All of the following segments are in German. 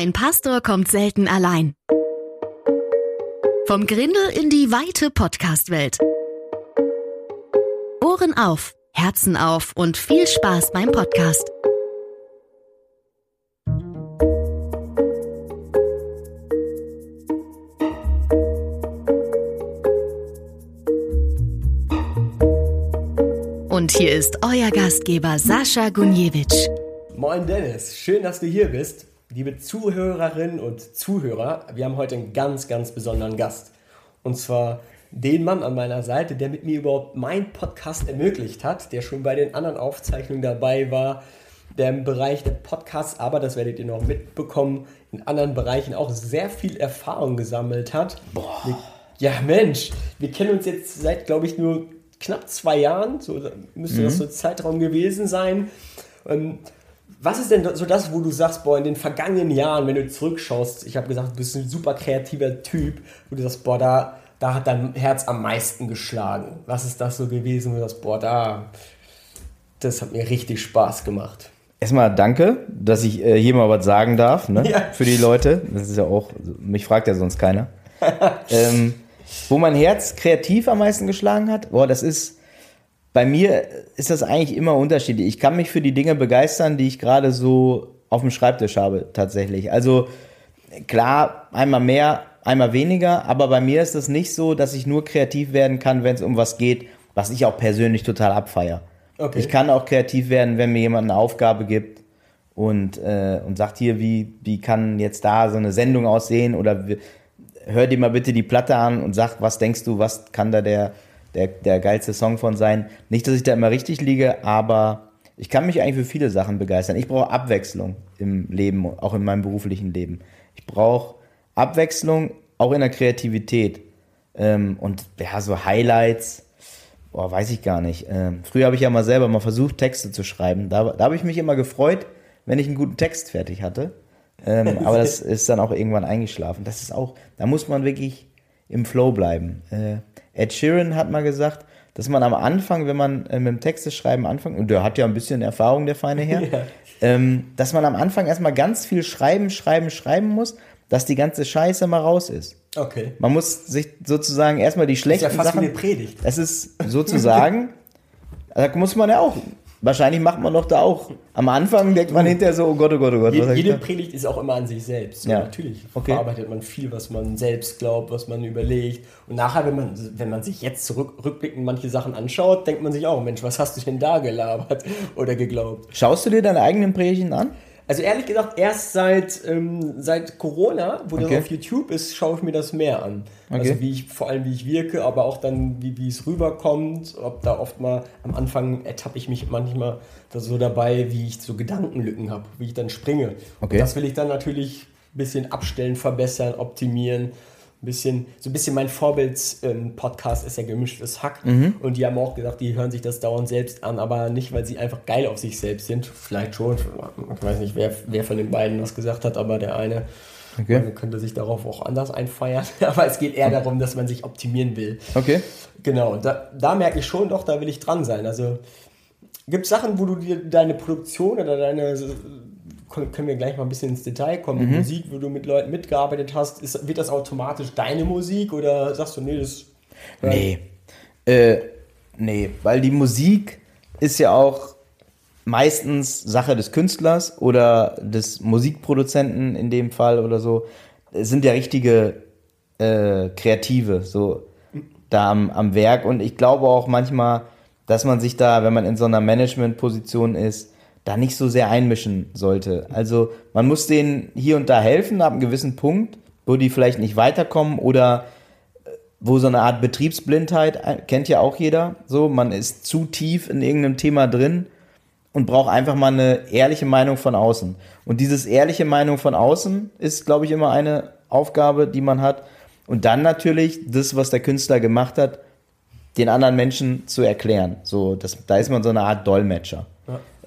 Ein Pastor kommt selten allein. Vom Grindel in die weite Podcast-Welt. Ohren auf, Herzen auf und viel Spaß beim Podcast. Und hier ist euer Gastgeber Sascha Gunjewitsch. Moin Dennis, schön, dass du hier bist. Liebe Zuhörerinnen und Zuhörer, wir haben heute einen ganz, ganz besonderen Gast. Und zwar den Mann an meiner Seite, der mit mir überhaupt meinen Podcast ermöglicht hat, der schon bei den anderen Aufzeichnungen dabei war, der im Bereich der Podcasts, aber das werdet ihr noch mitbekommen, in anderen Bereichen auch sehr viel Erfahrung gesammelt hat. Boah. Ja, Mensch, wir kennen uns jetzt seit, glaube ich, nur knapp zwei Jahren, so müsste mhm. das so Zeitraum gewesen sein. Ähm, was ist denn so das, wo du sagst, boah, in den vergangenen Jahren, wenn du zurückschaust, ich habe gesagt, du bist ein super kreativer Typ, wo du sagst, boah, da, da hat dein Herz am meisten geschlagen. Was ist das so gewesen, wo du sagst, boah, da, das hat mir richtig Spaß gemacht. Erstmal danke, dass ich äh, hier mal was sagen darf, ne? Ja. Für die Leute. Das ist ja auch, mich fragt ja sonst keiner. ähm, wo mein Herz kreativ am meisten geschlagen hat, boah, das ist, bei mir ist das eigentlich immer unterschiedlich. Ich kann mich für die Dinge begeistern, die ich gerade so auf dem Schreibtisch habe, tatsächlich. Also, klar, einmal mehr, einmal weniger, aber bei mir ist es nicht so, dass ich nur kreativ werden kann, wenn es um was geht, was ich auch persönlich total abfeier. Okay. Ich kann auch kreativ werden, wenn mir jemand eine Aufgabe gibt und, äh, und sagt hier, wie, wie kann jetzt da so eine Sendung aussehen oder hör dir mal bitte die Platte an und sag, was denkst du, was kann da der, der, der geilste Song von sein. Nicht, dass ich da immer richtig liege, aber ich kann mich eigentlich für viele Sachen begeistern. Ich brauche Abwechslung im Leben, auch in meinem beruflichen Leben. Ich brauche Abwechslung, auch in der Kreativität. Ähm, und ja, so Highlights, boah, weiß ich gar nicht. Ähm, früher habe ich ja mal selber mal versucht, Texte zu schreiben. Da, da habe ich mich immer gefreut, wenn ich einen guten Text fertig hatte. Ähm, aber das ist dann auch irgendwann eingeschlafen. Das ist auch, da muss man wirklich im Flow bleiben. Äh, Ed Sheeran hat mal gesagt, dass man am Anfang, wenn man äh, mit dem Texteschreiben anfängt, und der hat ja ein bisschen Erfahrung, der feine Herr, ja. ähm, dass man am Anfang erstmal ganz viel schreiben, schreiben, schreiben muss, dass die ganze Scheiße mal raus ist. Okay. Man muss sich sozusagen erstmal die schlechten das ist ja fast Sachen. Wie eine Predigt. Das ist sozusagen, da muss man ja auch Wahrscheinlich macht man doch da auch. Am Anfang denkt man hinterher so, oh Gott, oh Gott, oh Gott. Je, jede Predigt ist auch immer an sich selbst. Ja. Natürlich okay. verarbeitet man viel, was man selbst glaubt, was man überlegt. Und nachher, wenn man, wenn man sich jetzt zurückblickend manche Sachen anschaut, denkt man sich auch, Mensch, was hast du denn da gelabert oder geglaubt? Schaust du dir deine eigenen Predigten an? Also ehrlich gesagt, erst seit, ähm, seit Corona, wo okay. das auf YouTube ist, schaue ich mir das mehr an. Also okay. Also wie ich, vor allem wie ich wirke, aber auch dann, wie, wie es rüberkommt. Ob da oft mal am Anfang ertappe ich mich manchmal da so dabei, wie ich so Gedankenlücken habe, wie ich dann springe. Okay. Und das will ich dann natürlich ein bisschen abstellen, verbessern, optimieren ein bisschen, so ein bisschen mein Vorbild-Podcast ähm, ist ja gemischtes Hack. Mhm. Und die haben auch gesagt, die hören sich das dauernd selbst an, aber nicht, weil sie einfach geil auf sich selbst sind. Vielleicht schon. Ich weiß nicht, wer, wer von den beiden was gesagt hat, aber der eine okay. könnte sich darauf auch anders einfeiern. aber es geht eher darum, dass man sich optimieren will. Okay. Genau. Und da, da merke ich schon doch, da will ich dran sein. Also gibt es Sachen, wo du dir deine Produktion oder deine können wir gleich mal ein bisschen ins Detail kommen. Mhm. Musik, wo du mit Leuten mitgearbeitet hast, ist, wird das automatisch deine Musik oder sagst du, nee, das. Nee. Äh, nee, weil die Musik ist ja auch meistens Sache des Künstlers oder des Musikproduzenten in dem Fall oder so. Es sind ja richtige äh, Kreative, so da am, am Werk. Und ich glaube auch manchmal, dass man sich da, wenn man in so einer Managementposition ist, da nicht so sehr einmischen sollte. Also man muss denen hier und da helfen ab einem gewissen Punkt, wo die vielleicht nicht weiterkommen oder äh, wo so eine Art Betriebsblindheit, äh, kennt ja auch jeder, so, man ist zu tief in irgendeinem Thema drin und braucht einfach mal eine ehrliche Meinung von außen. Und dieses ehrliche Meinung von außen ist, glaube ich, immer eine Aufgabe, die man hat. Und dann natürlich das, was der Künstler gemacht hat, den anderen Menschen zu erklären. So, das, da ist man so eine Art Dolmetscher.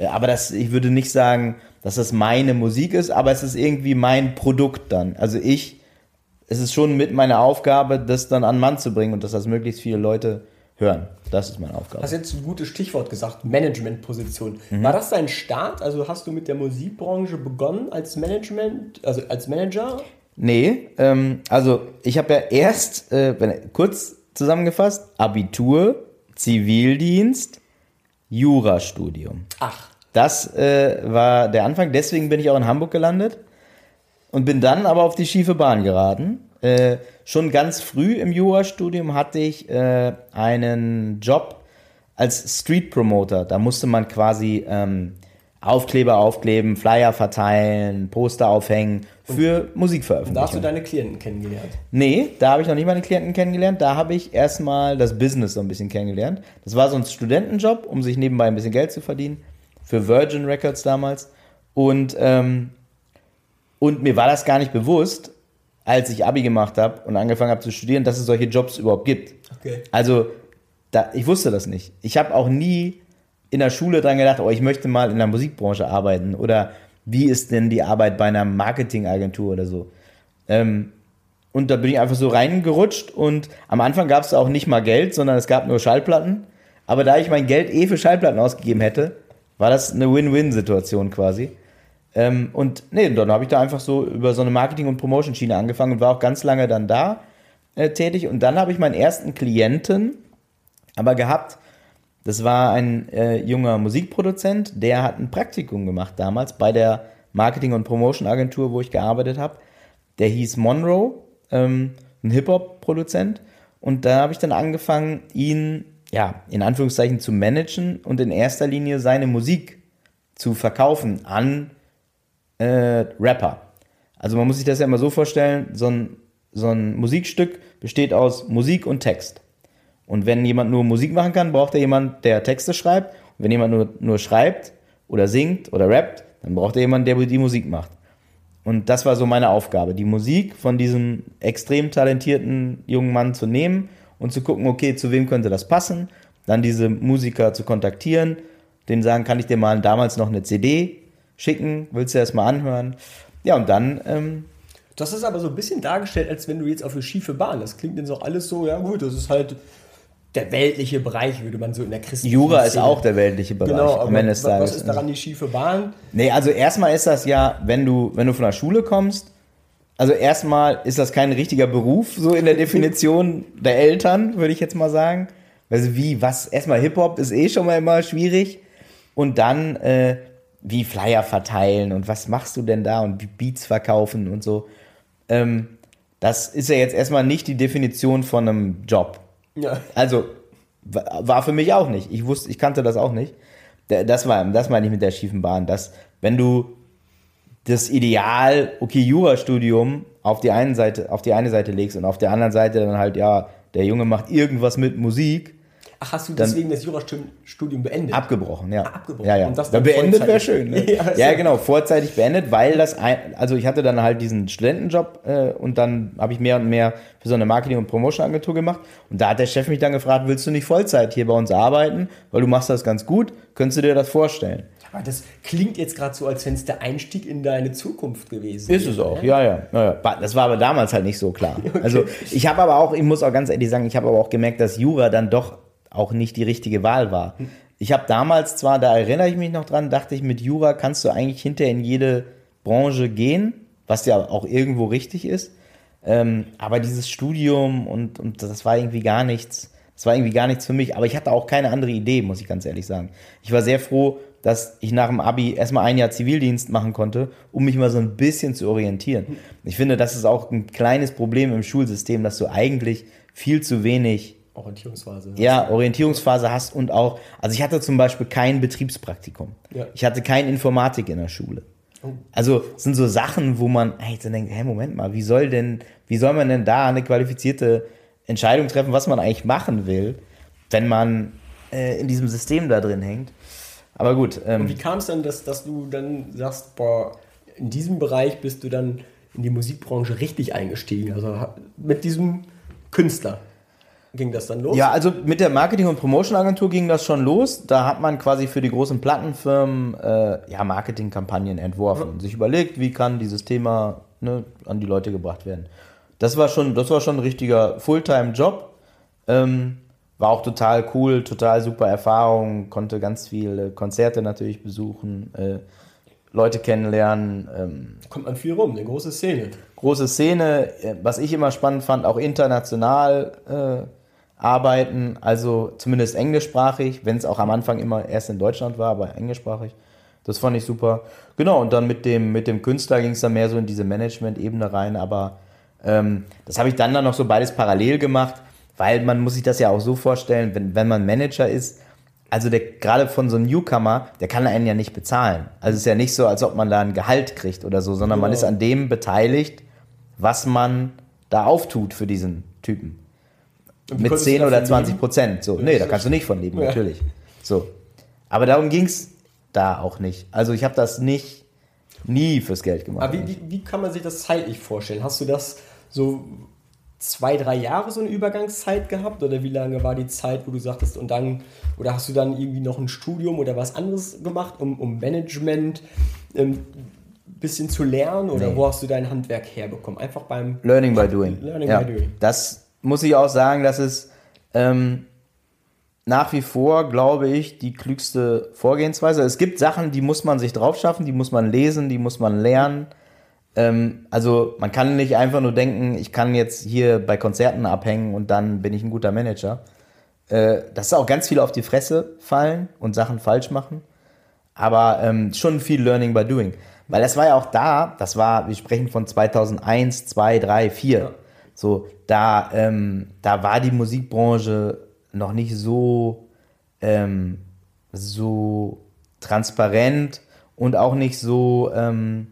Äh, aber das, ich würde nicht sagen, dass das meine Musik ist, aber es ist irgendwie mein Produkt dann. Also ich, es ist schon mit meiner Aufgabe, das dann an Mann zu bringen und dass das möglichst viele Leute hören. Das ist meine Aufgabe. Hast jetzt ein gutes Stichwort gesagt, Managementposition. Mhm. War das dein Start? Also hast du mit der Musikbranche begonnen als Management, also als Manager? Nee, ähm, also ich habe ja erst, äh, kurz zusammengefasst, Abitur, Zivildienst, Jurastudium. Ach. Das äh, war der Anfang, deswegen bin ich auch in Hamburg gelandet und bin dann aber auf die schiefe Bahn geraten. Äh, schon ganz früh im Jurastudium hatte ich äh, einen Job als Street Promoter. Da musste man quasi ähm, Aufkleber aufkleben, Flyer verteilen, Poster aufhängen für und Musikveröffentlichungen. Da hast du deine Klienten kennengelernt? Nee, da habe ich noch nicht meine Klienten kennengelernt. Da habe ich erstmal das Business so ein bisschen kennengelernt. Das war so ein Studentenjob, um sich nebenbei ein bisschen Geld zu verdienen. Für Virgin Records damals. Und, ähm, und mir war das gar nicht bewusst, als ich Abi gemacht habe und angefangen habe zu studieren, dass es solche Jobs überhaupt gibt. Okay. Also, da, ich wusste das nicht. Ich habe auch nie in der Schule dran gedacht, oh, ich möchte mal in der Musikbranche arbeiten oder wie ist denn die Arbeit bei einer Marketingagentur oder so. Ähm, und da bin ich einfach so reingerutscht und am Anfang gab es auch nicht mal Geld, sondern es gab nur Schallplatten. Aber da ich mein Geld eh für Schallplatten ausgegeben hätte, war das eine Win-Win-Situation quasi. Ähm, und nee, dann habe ich da einfach so über so eine Marketing- und Promotion-Schiene angefangen und war auch ganz lange dann da äh, tätig. Und dann habe ich meinen ersten Klienten aber gehabt. Das war ein äh, junger Musikproduzent, der hat ein Praktikum gemacht damals bei der Marketing- und Promotion-Agentur, wo ich gearbeitet habe. Der hieß Monroe, ähm, ein Hip-Hop-Produzent. Und da habe ich dann angefangen, ihn, ja, in Anführungszeichen zu managen und in erster Linie seine Musik zu verkaufen an äh, Rapper. Also man muss sich das ja immer so vorstellen, so ein, so ein Musikstück besteht aus Musik und Text. Und wenn jemand nur Musik machen kann, braucht er jemand, der Texte schreibt. Und wenn jemand nur, nur schreibt oder singt oder rappt, dann braucht er jemanden, der die Musik macht. Und das war so meine Aufgabe, die Musik von diesem extrem talentierten jungen Mann zu nehmen und zu gucken, okay, zu wem könnte das passen, dann diese Musiker zu kontaktieren, denen sagen, kann ich dir mal damals noch eine CD schicken, willst du das mal anhören? Ja, und dann. Ähm, das ist aber so ein bisschen dargestellt, als wenn du jetzt auf eine schiefe Bahn. Das klingt jetzt auch alles so, ja gut, das ist halt der weltliche Bereich, würde man so in der christlichen Jura ist auch der weltliche Bereich. Genau, aber was, was ist daran die schiefe Bahn? Nee, also erstmal ist das ja, wenn du, wenn du von der Schule kommst, also erstmal ist das kein richtiger Beruf, so in der Definition der Eltern, würde ich jetzt mal sagen. Also wie, was, erstmal Hip-Hop ist eh schon mal immer schwierig. Und dann äh, wie Flyer verteilen und was machst du denn da und Beats verkaufen und so. Ähm, das ist ja jetzt erstmal nicht die Definition von einem Job. Ja. Also war für mich auch nicht. Ich wusste, ich kannte das auch nicht. Das war, das meine ich mit der schiefen Bahn, dass wenn du das Ideal, okay, Jurastudium auf die einen Seite, auf die eine Seite legst und auf der anderen Seite dann halt, ja, der Junge macht irgendwas mit Musik, Ach, hast du deswegen das Jurastudium beendet? Abgebrochen, ja. Ah, abgebrochen. Ja, ja. Und das dann beendet wäre schön. Ne? ja, ja, genau, vorzeitig beendet, weil das, ein, also ich hatte dann halt diesen Studentenjob äh, und dann habe ich mehr und mehr für so eine Marketing- und Promotion-Agentur gemacht. Und da hat der Chef mich dann gefragt, willst du nicht Vollzeit hier bei uns arbeiten? Weil du machst das ganz gut, könntest du dir das vorstellen? Aber das klingt jetzt gerade so, als wenn es der Einstieg in deine Zukunft gewesen Ist es auch, ne? ja, ja, ja. Das war aber damals halt nicht so klar. Okay. Also ich habe aber auch, ich muss auch ganz ehrlich sagen, ich habe aber auch gemerkt, dass Jura dann doch auch nicht die richtige Wahl war. Ich habe damals zwar, da erinnere ich mich noch dran, dachte ich, mit Jura kannst du eigentlich hinterher in jede Branche gehen, was ja auch irgendwo richtig ist. Ähm, aber dieses Studium und, und das war irgendwie gar nichts, das war irgendwie gar nichts für mich. Aber ich hatte auch keine andere Idee, muss ich ganz ehrlich sagen. Ich war sehr froh, dass ich nach dem Abi erstmal ein Jahr Zivildienst machen konnte, um mich mal so ein bisschen zu orientieren. Ich finde, das ist auch ein kleines Problem im Schulsystem, dass du eigentlich viel zu wenig Orientierungsphase. Ja, Orientierungsphase hast und auch, also ich hatte zum Beispiel kein Betriebspraktikum. Ja. Ich hatte kein Informatik in der Schule. Oh. Also sind so Sachen, wo man hey, dann denkt, hey, Moment mal, wie soll denn, wie soll man denn da eine qualifizierte Entscheidung treffen, was man eigentlich machen will, wenn man äh, in diesem System da drin hängt? Aber gut. Ähm, und wie kam es dann, dass, dass du dann sagst, boah, in diesem Bereich bist du dann in die Musikbranche richtig eingestiegen, also mit diesem Künstler? ging das dann los? Ja, also mit der Marketing- und Promotion-Agentur ging das schon los. Da hat man quasi für die großen Plattenfirmen äh, ja, Marketingkampagnen entworfen. Mhm. Sich überlegt, wie kann dieses Thema ne, an die Leute gebracht werden. Das war schon, das war schon ein richtiger Fulltime-Job. Ähm, war auch total cool, total super Erfahrung, konnte ganz viele Konzerte natürlich besuchen, äh, Leute kennenlernen. Ähm, Kommt man viel rum, eine große Szene. Große Szene, äh, was ich immer spannend fand, auch international äh, arbeiten, also zumindest englischsprachig, wenn es auch am Anfang immer erst in Deutschland war, aber englischsprachig. Das fand ich super. Genau, und dann mit dem, mit dem Künstler ging es dann mehr so in diese Management-Ebene rein, aber ähm, das habe ich dann, dann noch so beides parallel gemacht weil man muss sich das ja auch so vorstellen, wenn, wenn man Manager ist, also der gerade von so einem Newcomer, der kann einen ja nicht bezahlen. Also es ist ja nicht so, als ob man da ein Gehalt kriegt oder so, sondern genau. man ist an dem beteiligt, was man da auftut für diesen Typen. Mit 10 oder 20 Prozent. So, nee, da kannst du nicht von leben, ja. natürlich. So. Aber darum ging es da auch nicht. Also ich habe das nicht nie fürs Geld gemacht. Aber wie, wie, wie kann man sich das zeitlich vorstellen? Hast du das so zwei, drei Jahre so eine Übergangszeit gehabt? Oder wie lange war die Zeit, wo du sagtest, und dann, oder hast du dann irgendwie noch ein Studium oder was anderes gemacht, um, um Management ähm, bisschen zu lernen? Oder nee. wo hast du dein Handwerk herbekommen? Einfach beim Learning by Doing. Learning ja. by Doing. Das muss ich auch sagen, dass es ähm, nach wie vor, glaube ich, die klügste Vorgehensweise. Es gibt Sachen, die muss man sich drauf schaffen, die muss man lesen, die muss man lernen. Ähm, also man kann nicht einfach nur denken, ich kann jetzt hier bei Konzerten abhängen und dann bin ich ein guter Manager. Äh, das ist auch ganz viel auf die Fresse fallen und Sachen falsch machen. Aber ähm, schon viel Learning by Doing. Weil das war ja auch da, das war, wir sprechen von 2001, 2, 3, 4. Ja. So, da, ähm, da war die Musikbranche noch nicht so, ähm, so transparent und auch nicht so, ähm,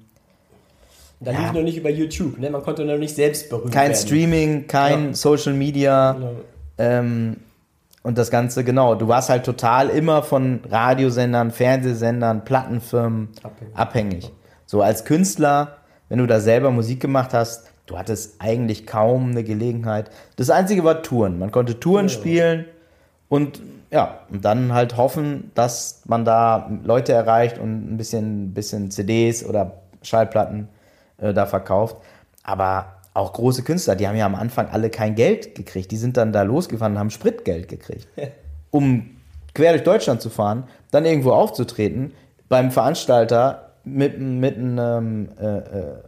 da ja. lief noch nicht über YouTube, ne? man konnte noch nicht selbst berühmt kein werden. Kein Streaming, kein ja. Social Media. Genau. Ähm, und das Ganze, genau, du warst halt total immer von Radiosendern, Fernsehsendern, Plattenfirmen abhängig. abhängig. So als Künstler, wenn du da selber Musik gemacht hast, du hattest eigentlich kaum eine Gelegenheit. Das Einzige war Touren. Man konnte Touren ja. spielen und ja, und dann halt hoffen, dass man da Leute erreicht und ein bisschen, bisschen CDs oder Schallplatten äh, da verkauft. Aber auch große Künstler, die haben ja am Anfang alle kein Geld gekriegt. Die sind dann da losgefahren und haben Spritgeld gekriegt, um quer durch Deutschland zu fahren, dann irgendwo aufzutreten, beim Veranstalter mit, mit einem, äh, äh,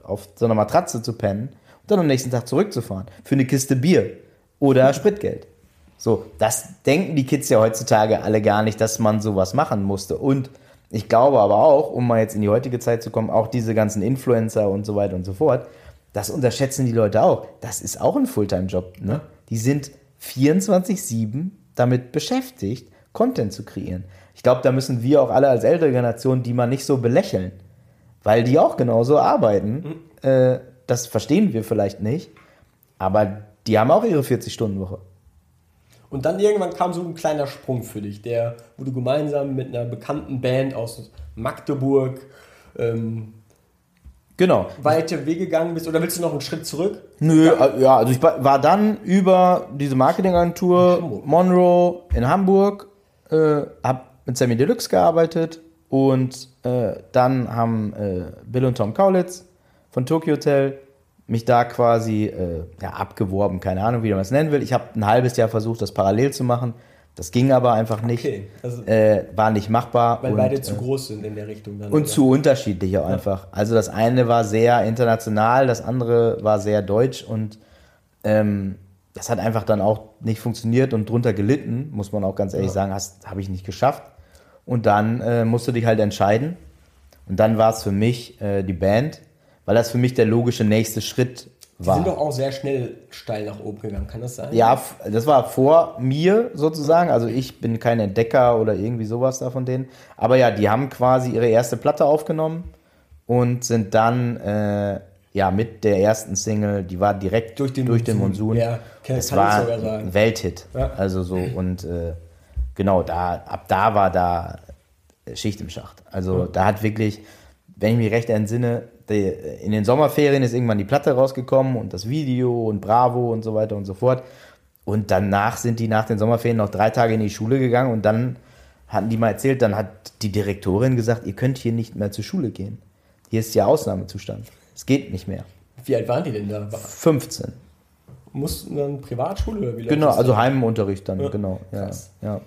auf so einer Matratze zu pennen und dann am nächsten Tag zurückzufahren für eine Kiste Bier oder Spritgeld. So, das denken die Kids ja heutzutage alle gar nicht, dass man sowas machen musste. Und ich glaube aber auch, um mal jetzt in die heutige Zeit zu kommen, auch diese ganzen Influencer und so weiter und so fort, das unterschätzen die Leute auch. Das ist auch ein Fulltime-Job. Ne? Die sind 24-7 damit beschäftigt, Content zu kreieren. Ich glaube, da müssen wir auch alle als ältere Generation die mal nicht so belächeln, weil die auch genauso arbeiten. Mhm. Äh, das verstehen wir vielleicht nicht, aber die haben auch ihre 40-Stunden-Woche. Und dann irgendwann kam so ein kleiner Sprung für dich, der, wo du gemeinsam mit einer bekannten Band aus Magdeburg ähm, genau. weite Wege gegangen bist. Oder willst du noch einen Schritt zurück? Nö, ja, äh, ja also ich war dann über diese Marketingagentur Monroe in Hamburg, äh, habe mit Sammy Deluxe gearbeitet und äh, dann haben äh, Bill und Tom Kaulitz von Tokyo Hotel mich da quasi äh, ja, abgeworben, keine Ahnung, wie man es nennen will. Ich habe ein halbes Jahr versucht, das parallel zu machen. Das ging aber einfach nicht. Okay, also äh, war nicht machbar. Weil und, beide zu äh, groß sind in der Richtung. Dann, und oder? zu unterschiedlich auch ja. einfach. Also das eine war sehr international, das andere war sehr deutsch und ähm, das hat einfach dann auch nicht funktioniert und drunter gelitten, muss man auch ganz ehrlich ja. sagen, habe ich nicht geschafft. Und dann äh, musst du dich halt entscheiden. Und dann war es für mich äh, die Band, weil das für mich der logische nächste Schritt war. Die sind doch auch sehr schnell steil nach oben gegangen, kann das sein? Ja, das war vor mir sozusagen. Also ich bin kein Entdecker oder irgendwie sowas da von denen. Aber ja, die haben quasi ihre erste Platte aufgenommen und sind dann äh, ja mit der ersten Single, die war direkt durch den, durch den Monsun. Ja, kann, es kann war ein Welthit. Ja. Also so und äh, genau da ab da war da Schicht im Schacht. Also mhm. da hat wirklich, wenn ich mich recht entsinne, in den Sommerferien ist irgendwann die Platte rausgekommen und das Video und Bravo und so weiter und so fort. Und danach sind die nach den Sommerferien noch drei Tage in die Schule gegangen und dann hatten die mal erzählt, dann hat die Direktorin gesagt, ihr könnt hier nicht mehr zur Schule gehen. Hier ist ja Ausnahmezustand. Es geht nicht mehr. Wie alt waren die denn da? 15. mussten dann Privatschule oder wie Genau, also Heimunterricht dann, ja. genau. Ja, ja.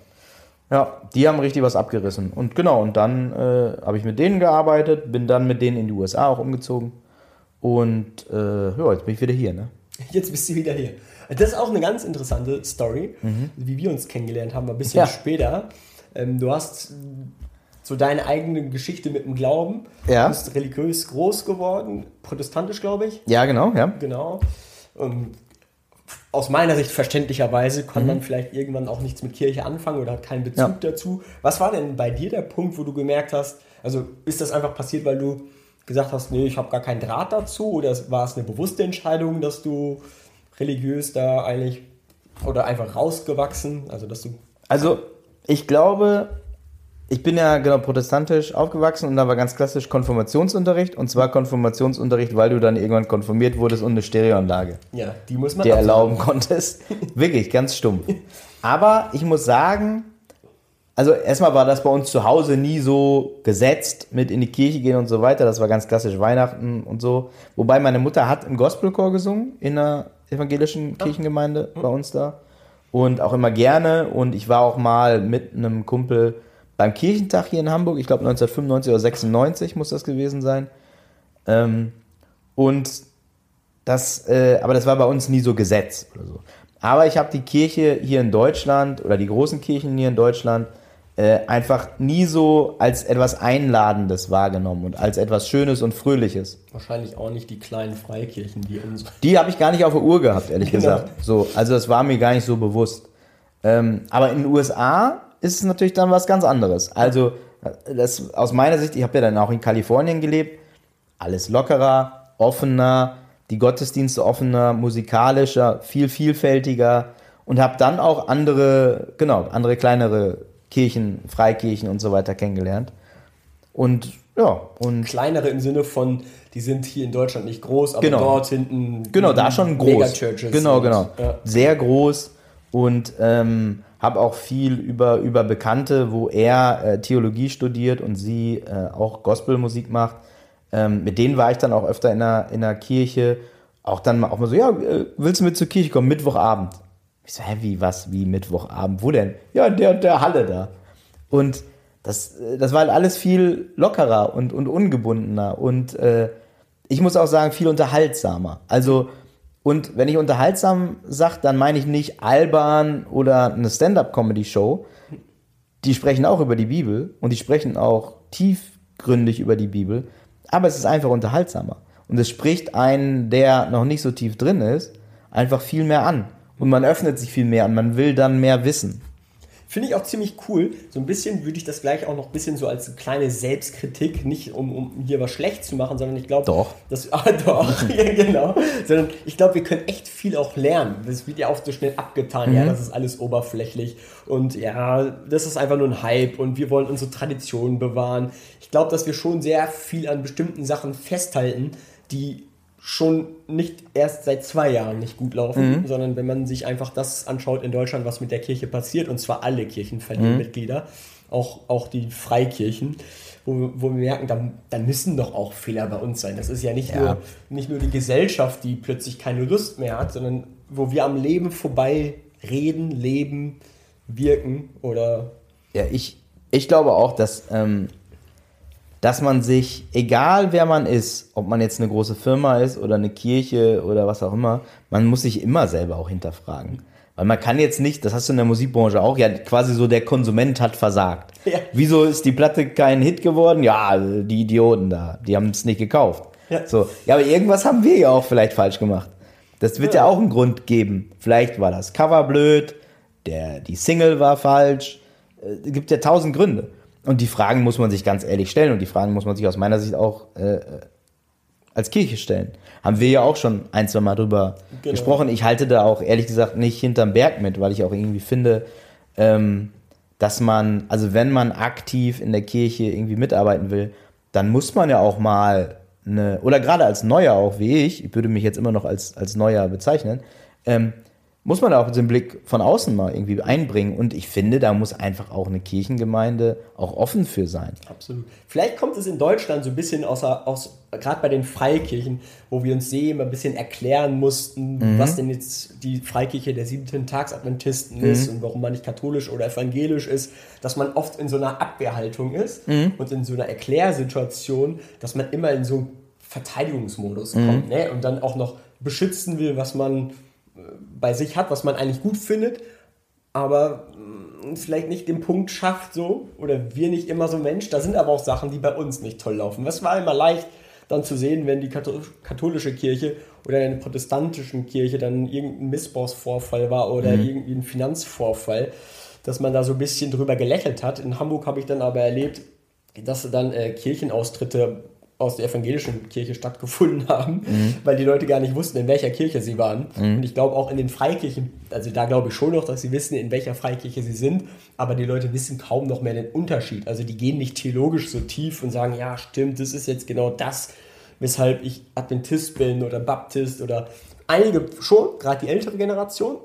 Ja, die haben richtig was abgerissen. Und genau, und dann äh, habe ich mit denen gearbeitet, bin dann mit denen in die USA auch umgezogen. Und äh, ja, jetzt bin ich wieder hier, ne? Jetzt bist du wieder hier. Das ist auch eine ganz interessante Story, mhm. wie wir uns kennengelernt haben, ein bisschen ja. später. Ähm, du hast so deine eigene Geschichte mit dem Glauben. Ja. Du bist religiös groß geworden, protestantisch, glaube ich. Ja, genau, ja. Genau. Und aus meiner Sicht verständlicherweise kann mhm. man vielleicht irgendwann auch nichts mit Kirche anfangen oder hat keinen Bezug ja. dazu. Was war denn bei dir der Punkt, wo du gemerkt hast, also ist das einfach passiert, weil du gesagt hast, nee, ich habe gar keinen Draht dazu oder war es eine bewusste Entscheidung, dass du religiös da eigentlich oder einfach rausgewachsen, also dass du Also, ich glaube, ich bin ja genau protestantisch aufgewachsen und da war ganz klassisch Konfirmationsunterricht und zwar Konfirmationsunterricht, weil du dann irgendwann konfirmiert wurdest und eine Stereoanlage. Ja, die muss man dir erlauben konntest. Wirklich, ganz stumpf. Aber ich muss sagen, also erstmal war das bei uns zu Hause nie so gesetzt mit in die Kirche gehen und so weiter. Das war ganz klassisch Weihnachten und so. Wobei meine Mutter hat im Gospelchor gesungen in einer evangelischen Kirchengemeinde bei uns da und auch immer gerne und ich war auch mal mit einem Kumpel beim Kirchentag hier in Hamburg, ich glaube 1995 oder 96 muss das gewesen sein. Ähm, und das, äh, aber das war bei uns nie so Gesetz oder so. Aber ich habe die Kirche hier in Deutschland oder die großen Kirchen hier in Deutschland äh, einfach nie so als etwas Einladendes wahrgenommen und als etwas Schönes und Fröhliches. Wahrscheinlich auch nicht die kleinen Freikirchen, die unsere. Die habe ich gar nicht auf der Uhr gehabt, ehrlich genau. gesagt. So, also das war mir gar nicht so bewusst. Ähm, aber in den USA ist es natürlich dann was ganz anderes. Also, das aus meiner Sicht, ich habe ja dann auch in Kalifornien gelebt, alles lockerer, offener, die Gottesdienste offener, musikalischer, viel vielfältiger und habe dann auch andere, genau, andere kleinere Kirchen, Freikirchen und so weiter kennengelernt. Und ja, und. Kleinere im Sinne von, die sind hier in Deutschland nicht groß, aber genau. dort hinten. Genau, da schon groß. Megachurches. Genau, genau. Ja. Sehr groß und ähm, habe auch viel über, über Bekannte, wo er äh, Theologie studiert und sie äh, auch Gospelmusik macht. Ähm, mit denen war ich dann auch öfter in der, in der Kirche. Auch dann auch mal so, ja, äh, willst du mit zur Kirche kommen? Mittwochabend. Ich so, hä, wie, was, wie Mittwochabend? Wo denn? Ja, in der und der Halle da. Und das, äh, das war halt alles viel lockerer und, und ungebundener und äh, ich muss auch sagen, viel unterhaltsamer. Also, und wenn ich unterhaltsam sage, dann meine ich nicht albern oder eine Stand-up-Comedy-Show. Die sprechen auch über die Bibel und die sprechen auch tiefgründig über die Bibel, aber es ist einfach unterhaltsamer. Und es spricht einen, der noch nicht so tief drin ist, einfach viel mehr an. Und man öffnet sich viel mehr und man will dann mehr wissen. Finde ich auch ziemlich cool. So ein bisschen würde ich das gleich auch noch ein bisschen so als kleine Selbstkritik, nicht um, um hier was schlecht zu machen, sondern ich glaube, doch. Dass, ah, doch, ja, genau. Sondern ich glaube, wir können echt viel auch lernen. Das wird ja auch so schnell abgetan, mhm. ja, das ist alles oberflächlich und ja, das ist einfach nur ein Hype und wir wollen unsere Traditionen bewahren. Ich glaube, dass wir schon sehr viel an bestimmten Sachen festhalten, die schon nicht erst seit zwei Jahren nicht gut laufen, mhm. sondern wenn man sich einfach das anschaut in Deutschland, was mit der Kirche passiert, und zwar alle Kirchen verlieren mhm. Mitglieder, auch, auch die Freikirchen, wo, wo wir merken, da, da müssen doch auch Fehler bei uns sein. Das ist ja nicht, ja. Nur, nicht nur die Gesellschaft, die plötzlich keine Lust mehr hat, sondern wo wir am Leben vorbei reden, leben, wirken oder. Ja, ich, ich glaube auch, dass ähm, dass man sich, egal wer man ist, ob man jetzt eine große Firma ist oder eine Kirche oder was auch immer, man muss sich immer selber auch hinterfragen. Weil man kann jetzt nicht, das hast du in der Musikbranche auch, ja quasi so der Konsument hat versagt. Ja. Wieso ist die Platte kein Hit geworden? Ja, die Idioten da, die haben es nicht gekauft. Ja. So, ja, aber irgendwas haben wir ja auch vielleicht falsch gemacht. Das wird ja, ja auch einen Grund geben. Vielleicht war das Cover blöd, der, die Single war falsch. Es äh, gibt ja tausend Gründe. Und die Fragen muss man sich ganz ehrlich stellen und die Fragen muss man sich aus meiner Sicht auch äh, als Kirche stellen. Haben wir ja auch schon ein, zwei Mal drüber genau. gesprochen. Ich halte da auch ehrlich gesagt nicht hinterm Berg mit, weil ich auch irgendwie finde, ähm, dass man, also wenn man aktiv in der Kirche irgendwie mitarbeiten will, dann muss man ja auch mal eine, oder gerade als Neuer auch wie ich, ich würde mich jetzt immer noch als, als Neuer bezeichnen, ähm, muss man auch den Blick von außen mal irgendwie einbringen. Und ich finde, da muss einfach auch eine Kirchengemeinde auch offen für sein. Absolut. Vielleicht kommt es in Deutschland so ein bisschen aus, aus gerade bei den Freikirchen, wo wir uns sehen, ein bisschen erklären mussten, mhm. was denn jetzt die Freikirche der siebten Tagsadventisten mhm. ist und warum man nicht katholisch oder evangelisch ist, dass man oft in so einer Abwehrhaltung ist mhm. und in so einer Erklärsituation, dass man immer in so einen Verteidigungsmodus mhm. kommt ne? und dann auch noch beschützen will, was man bei sich hat, was man eigentlich gut findet, aber mm, vielleicht nicht den Punkt schafft so oder wir nicht immer so Mensch. Da sind aber auch Sachen, die bei uns nicht toll laufen. Es war immer leicht dann zu sehen, wenn die katholische Kirche oder eine protestantischen Kirche dann irgendein Missbrauchsvorfall war oder mhm. irgendwie ein Finanzvorfall, dass man da so ein bisschen drüber gelächelt hat. In Hamburg habe ich dann aber erlebt, dass dann äh, Kirchenaustritte aus der evangelischen Kirche stattgefunden haben, mhm. weil die Leute gar nicht wussten, in welcher Kirche sie waren. Mhm. Und ich glaube auch in den Freikirchen, also da glaube ich schon noch, dass sie wissen, in welcher Freikirche sie sind, aber die Leute wissen kaum noch mehr den Unterschied. Also die gehen nicht theologisch so tief und sagen, ja, stimmt, das ist jetzt genau das, weshalb ich Adventist bin oder Baptist oder einige schon, gerade die ältere Generation,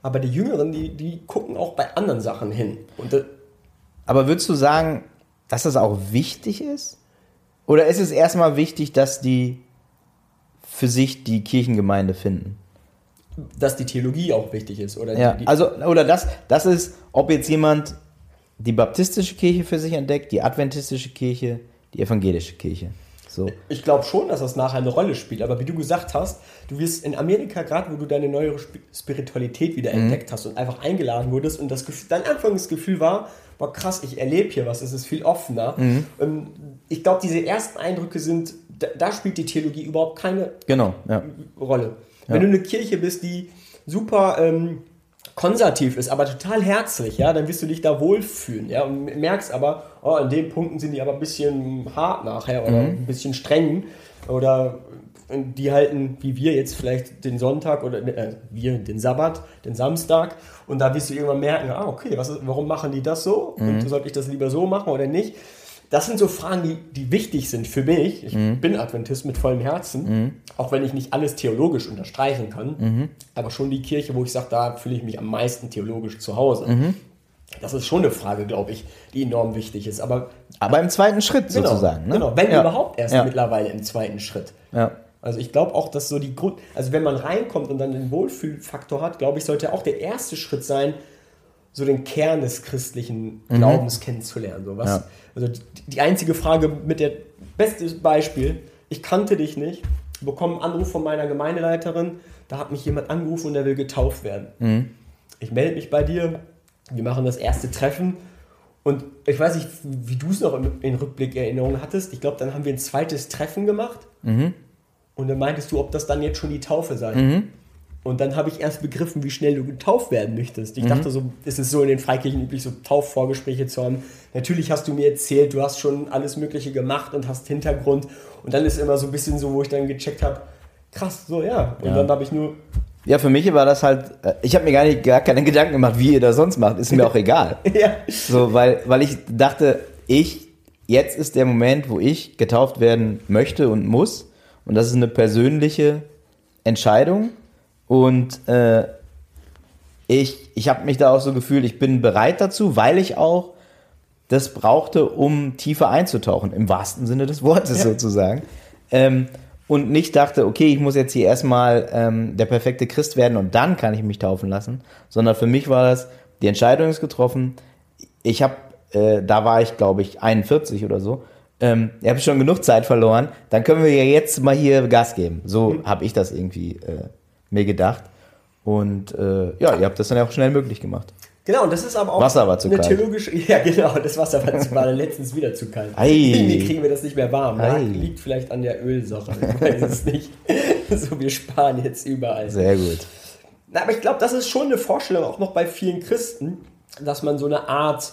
aber die Jüngeren, die, die gucken auch bei anderen Sachen hin. Und aber würdest du sagen, dass das auch wichtig ist? Oder ist es erstmal wichtig, dass die für sich die Kirchengemeinde finden? Dass die Theologie auch wichtig ist, oder? Ja, die, die also, oder das, das ist, ob jetzt jemand die baptistische Kirche für sich entdeckt, die adventistische Kirche, die evangelische Kirche. So. Ich glaube schon, dass das nachher eine Rolle spielt, aber wie du gesagt hast, du wirst in Amerika, gerade wo du deine neue Spiritualität wieder mhm. entdeckt hast und einfach eingeladen wurdest und das Gefühl, dein Anfangsgefühl war, boah krass, ich erlebe hier was, es ist viel offener. Mhm. Ähm, ich glaube, diese ersten Eindrücke sind, da, da, spielt die Theologie überhaupt keine genau, ja. Rolle. Ja. Wenn du eine Kirche bist, die super ähm, konservativ ist, aber total herzlich, ja, dann wirst du dich da wohlfühlen, ja, und merkst aber, oh, in den Punkten sind die aber ein bisschen hart nachher oder mhm. ein bisschen streng oder die halten, wie wir jetzt vielleicht den Sonntag oder äh, wir den Sabbat, den Samstag und da wirst du irgendwann merken, ah, okay, was ist, warum machen die das so mhm. und sollte ich das lieber so machen oder nicht? Das sind so Fragen, die, die wichtig sind für mich. Ich mhm. bin Adventist mit vollem Herzen, mhm. auch wenn ich nicht alles theologisch unterstreichen kann, mhm. aber schon die Kirche, wo ich sage, da fühle ich mich am meisten theologisch zu Hause. Mhm. Das ist schon eine Frage, glaube ich, die enorm wichtig ist. Aber, aber im zweiten Schritt genau, sozusagen. Ne? Genau, wenn ja. überhaupt erst ja. mittlerweile im zweiten Schritt. Ja. Also ich glaube auch, dass so die Grund, also wenn man reinkommt und dann den Wohlfühlfaktor hat, glaube ich, sollte auch der erste Schritt sein, so den Kern des christlichen mhm. Glaubens mhm. kennenzulernen. So was, ja. Also die, die, einzige Frage mit der beste Beispiel, ich kannte dich nicht, bekomme einen Anruf von meiner Gemeindeleiterin, da hat mich jemand angerufen und der will getauft werden. Mhm. Ich melde mich bei dir, wir machen das erste Treffen und ich weiß nicht, wie du es noch in Rückblick Erinnerung hattest. Ich glaube, dann haben wir ein zweites Treffen gemacht. Mhm. Und dann meintest du, ob das dann jetzt schon die Taufe sei. Mhm. Und dann habe ich erst begriffen, wie schnell du getauft werden möchtest. Ich mhm. dachte so, ist es so in den Freikirchen üblich, so Taufvorgespräche zu haben. Natürlich hast du mir erzählt, du hast schon alles Mögliche gemacht und hast Hintergrund. Und dann ist immer so ein bisschen so, wo ich dann gecheckt habe, krass, so ja. Und ja. dann habe ich nur. Ja, für mich war das halt, äh, ich habe mir gar, nicht, gar keine Gedanken gemacht, wie ihr das sonst macht. Ist mir auch egal. ja. So, weil, weil ich dachte, ich, jetzt ist der Moment, wo ich getauft werden möchte und muss. Und das ist eine persönliche Entscheidung. Und äh, ich, ich habe mich da auch so gefühlt, ich bin bereit dazu, weil ich auch das brauchte, um tiefer einzutauchen, im wahrsten Sinne des Wortes ja. sozusagen. Ähm, und nicht dachte, okay, ich muss jetzt hier erstmal ähm, der perfekte Christ werden und dann kann ich mich taufen lassen, sondern für mich war das, die Entscheidung ist getroffen. Ich habe, äh, da war ich glaube ich 41 oder so, ähm, ihr habt schon genug Zeit verloren, dann können wir ja jetzt mal hier Gas geben. So mhm. habe ich das irgendwie äh, mir gedacht. Und äh, ja, ihr habt das dann ja auch schnell möglich gemacht. Genau, und das ist aber auch Wasser war zu eine kalt. theologische. Ja, genau, das Wasser war, zu, war letztens wieder zu kalt. Ei. Irgendwie kriegen wir das nicht mehr warm. Ja, liegt vielleicht an der Ölsache. Ich weiß es nicht. so, wir sparen jetzt überall. Sehr gut. Na, aber ich glaube, das ist schon eine Vorstellung, auch noch bei vielen Christen, dass man so eine Art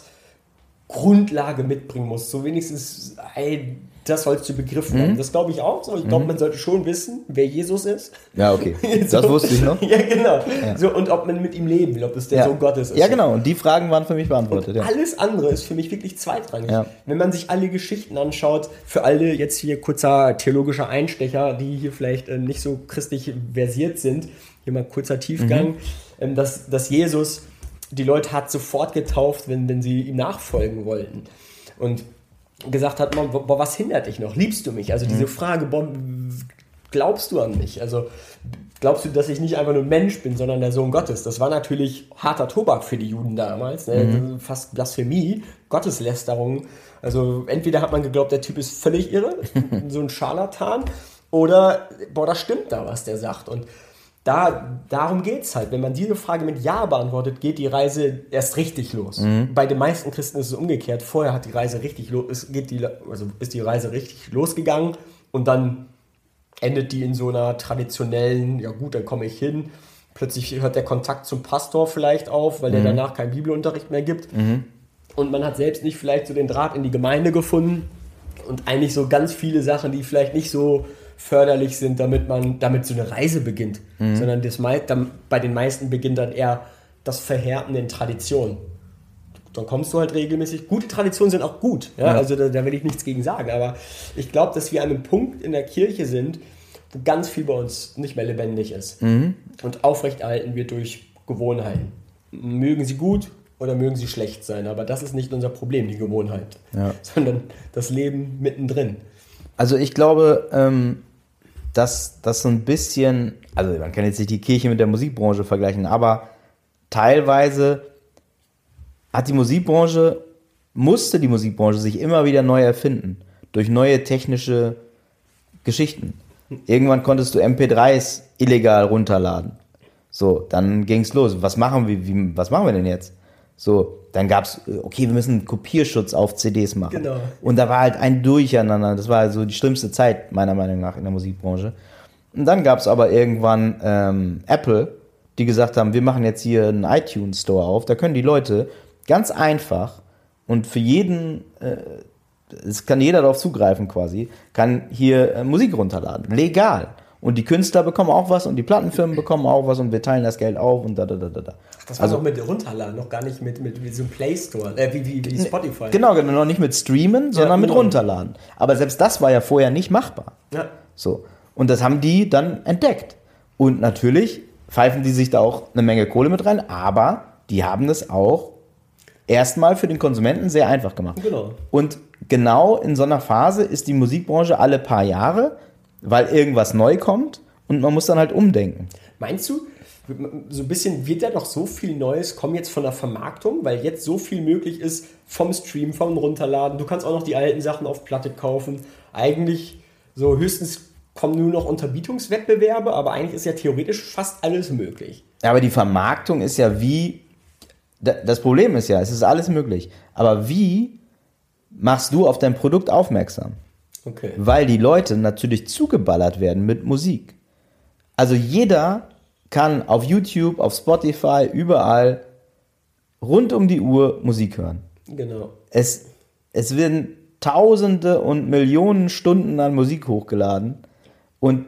Grundlage mitbringen musst. So wenigstens, ey, das sollst du begriffen Mhm. haben. Das glaube ich auch so. Ich glaube, man sollte schon wissen, wer Jesus ist. Ja, okay. So. Das wusste ich noch. Ja, genau. So, und ob man mit ihm leben will, ob es der Ja. Sohn Gottes ist. Ja, genau. Und die Fragen waren für mich beantwortet. Ja. Alles andere ist für mich wirklich zweitrangig. Ja. Wenn man sich alle Geschichten anschaut, für alle jetzt hier kurzer theologischer Einstecher, die hier vielleicht äh, nicht so christlich versiert sind, hier mal kurzer Tiefgang, ähm, dass, dass Jesus die Leute hat sofort getauft, wenn, wenn sie ihm nachfolgen wollten. Und gesagt hat, man, boah, was hindert dich noch? Liebst du mich? Also diese Frage, boah, glaubst du an mich? Also glaubst du, dass ich nicht einfach nur ein Mensch bin, sondern der Sohn Gottes? Das war natürlich harter Tobak für die Juden damals, ne? fast Blasphemie, Gotteslästerung. Also entweder hat man geglaubt, der Typ ist völlig irre, so ein Scharlatan, oder boah, da stimmt da, was der sagt. Und da, darum geht es halt. Wenn man diese Frage mit Ja beantwortet, geht die Reise erst richtig los. Bei den meisten Christen ist es umgekehrt. Vorher hat die Reise richtig los, ist, geht die, also ist die Reise richtig losgegangen und dann endet die in so einer traditionellen, ja gut, dann komme ich hin. Plötzlich hört der Kontakt zum Pastor vielleicht auf, weil der danach keinen Bibelunterricht mehr gibt. Und man hat selbst nicht vielleicht so den Draht in die Gemeinde gefunden. Und eigentlich so ganz viele Sachen, die vielleicht nicht so förderlich sind, damit man damit so eine Reise beginnt. Sondern das, bei den meisten beginnt dann eher das Verhärten in Traditionen. Dann kommst du halt regelmäßig. Gute Traditionen sind auch gut. Ja? Also da, da will ich nichts gegen sagen. Aber ich glaube, dass wir an einem Punkt in der Kirche sind, wo ganz viel bei uns nicht mehr lebendig ist. Und aufrechterhalten wird durch Gewohnheiten. Mögen sie gut oder mögen sie schlecht sein. Aber das ist nicht unser Problem, die Gewohnheit. Ja. Sondern das Leben mittendrin. Also ich glaube, ähm, dass das so ein bisschen, also man kann jetzt nicht die Kirche mit der Musikbranche vergleichen, aber teilweise hat die Musikbranche, musste die Musikbranche sich immer wieder neu erfinden. Durch neue technische Geschichten. Irgendwann konntest du MP3s illegal runterladen. So, dann ging's los. Was machen wir, wie, was machen wir denn jetzt? So, dann gab's, äh, okay, wir müssen Kopierschutz auf CDs machen. Genau. Und da war halt ein Durcheinander. Das war so die schlimmste Zeit, meiner Meinung nach, in der Musikbranche. Und dann gab's aber irgendwann ähm, Apple, die gesagt haben, wir machen jetzt hier einen iTunes Store auf. Da können die Leute ganz einfach und für jeden, äh, es kann jeder darauf zugreifen quasi, kann hier äh, Musik runterladen. Legal. Und die Künstler bekommen auch was und die Plattenfirmen bekommen auch was und wir teilen das Geld auf und da, da, da, da, da. Das war noch mit runterladen, noch gar nicht mit, mit, mit so einem Play Store, äh, wie, wie, wie Spotify. Genau, genau, noch nicht mit Streamen, sondern mit genau. runterladen. Aber selbst das war ja vorher nicht machbar. Ja. So. Und das haben die dann entdeckt. Und natürlich pfeifen die sich da auch eine Menge Kohle mit rein, aber die haben es auch erstmal für den Konsumenten sehr einfach gemacht. Genau. Und genau in so einer Phase ist die Musikbranche alle paar Jahre, weil irgendwas neu kommt und man muss dann halt umdenken. Meinst du, so ein bisschen wird da noch so viel Neues kommen jetzt von der Vermarktung, weil jetzt so viel möglich ist vom Stream, vom Runterladen. Du kannst auch noch die alten Sachen auf Platte kaufen. Eigentlich so höchstens kommen nur noch Unterbietungswettbewerbe, aber eigentlich ist ja theoretisch fast alles möglich. Aber die Vermarktung ist ja wie. da- Das Problem ist ja, es ist alles möglich. Aber wie machst du auf dein Produkt aufmerksam? Okay. Weil die Leute natürlich zugeballert werden mit Musik. Also jeder kann auf YouTube, auf Spotify, überall rund um die Uhr Musik hören. Genau. Es, es werden Tausende und Millionen Stunden an Musik hochgeladen. Und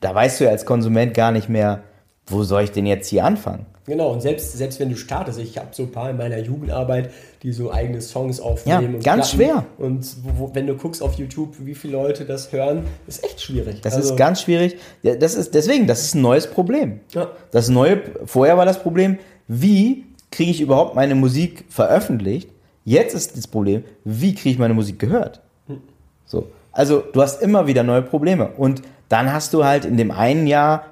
da weißt du ja als Konsument gar nicht mehr, wo soll ich denn jetzt hier anfangen? Genau, und selbst, selbst wenn du startest, ich habe so ein paar in meiner Jugendarbeit, die so eigene Songs aufnehmen. Ja, und ganz Platten. schwer. Und wo, wenn du guckst auf YouTube, wie viele Leute das hören, ist echt schwierig. Das Also, ist ganz schwierig. Ja, das ist deswegen, das ist ein neues Problem. Ja. Das neue, vorher war das Problem, wie kriege ich überhaupt meine Musik veröffentlicht? Jetzt ist das Problem, wie kriege ich meine Musik gehört? So. Also, du hast immer wieder neue Probleme. Und dann hast du halt in dem einen Jahr,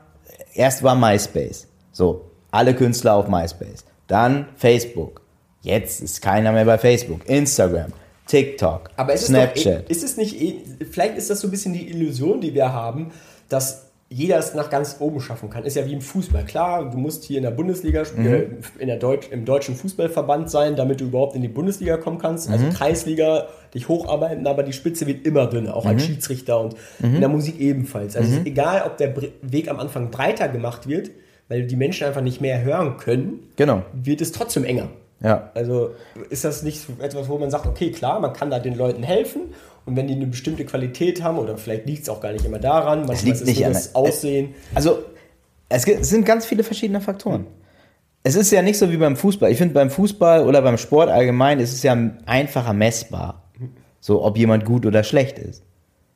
erst war MySpace. So. Alle Künstler auf MySpace. Dann Facebook. Jetzt ist keiner mehr bei Facebook. Instagram. TikTok. Aber es Snapchat. ist, doch, eh- ist es nicht, eh- vielleicht ist das so ein bisschen die Illusion, die wir haben, dass jeder es nach ganz oben schaffen kann. Ist ja wie im Fußball. Klar, du musst hier in der Bundesliga, Mhm. in der Deutsch, im deutschen Fußballverband sein, damit du überhaupt in die Bundesliga kommen kannst. Also Mhm. Kreisliga, dich hocharbeiten, aber die Spitze wird immer dünner, auch Mhm. als Schiedsrichter und in der Musik ebenfalls. Also es ist egal, ob der Weg am Anfang breiter gemacht wird, weil die Menschen einfach nicht mehr hören können, Genau. wird es trotzdem enger. Ja. Also ist das nicht so etwas, wo man sagt, okay, klar, man kann da den Leuten helfen und wenn die eine bestimmte Qualität haben, oder vielleicht liegt es auch gar nicht immer daran, manchmal liegt ist es nicht nur an das Aussehen. Also, es sind ganz viele verschiedene Faktoren. Es ist ja nicht so wie beim Fußball. Ich finde, beim Fußball oder beim Sport allgemein ist es ja einfacher messbar. So, ob jemand gut oder schlecht ist.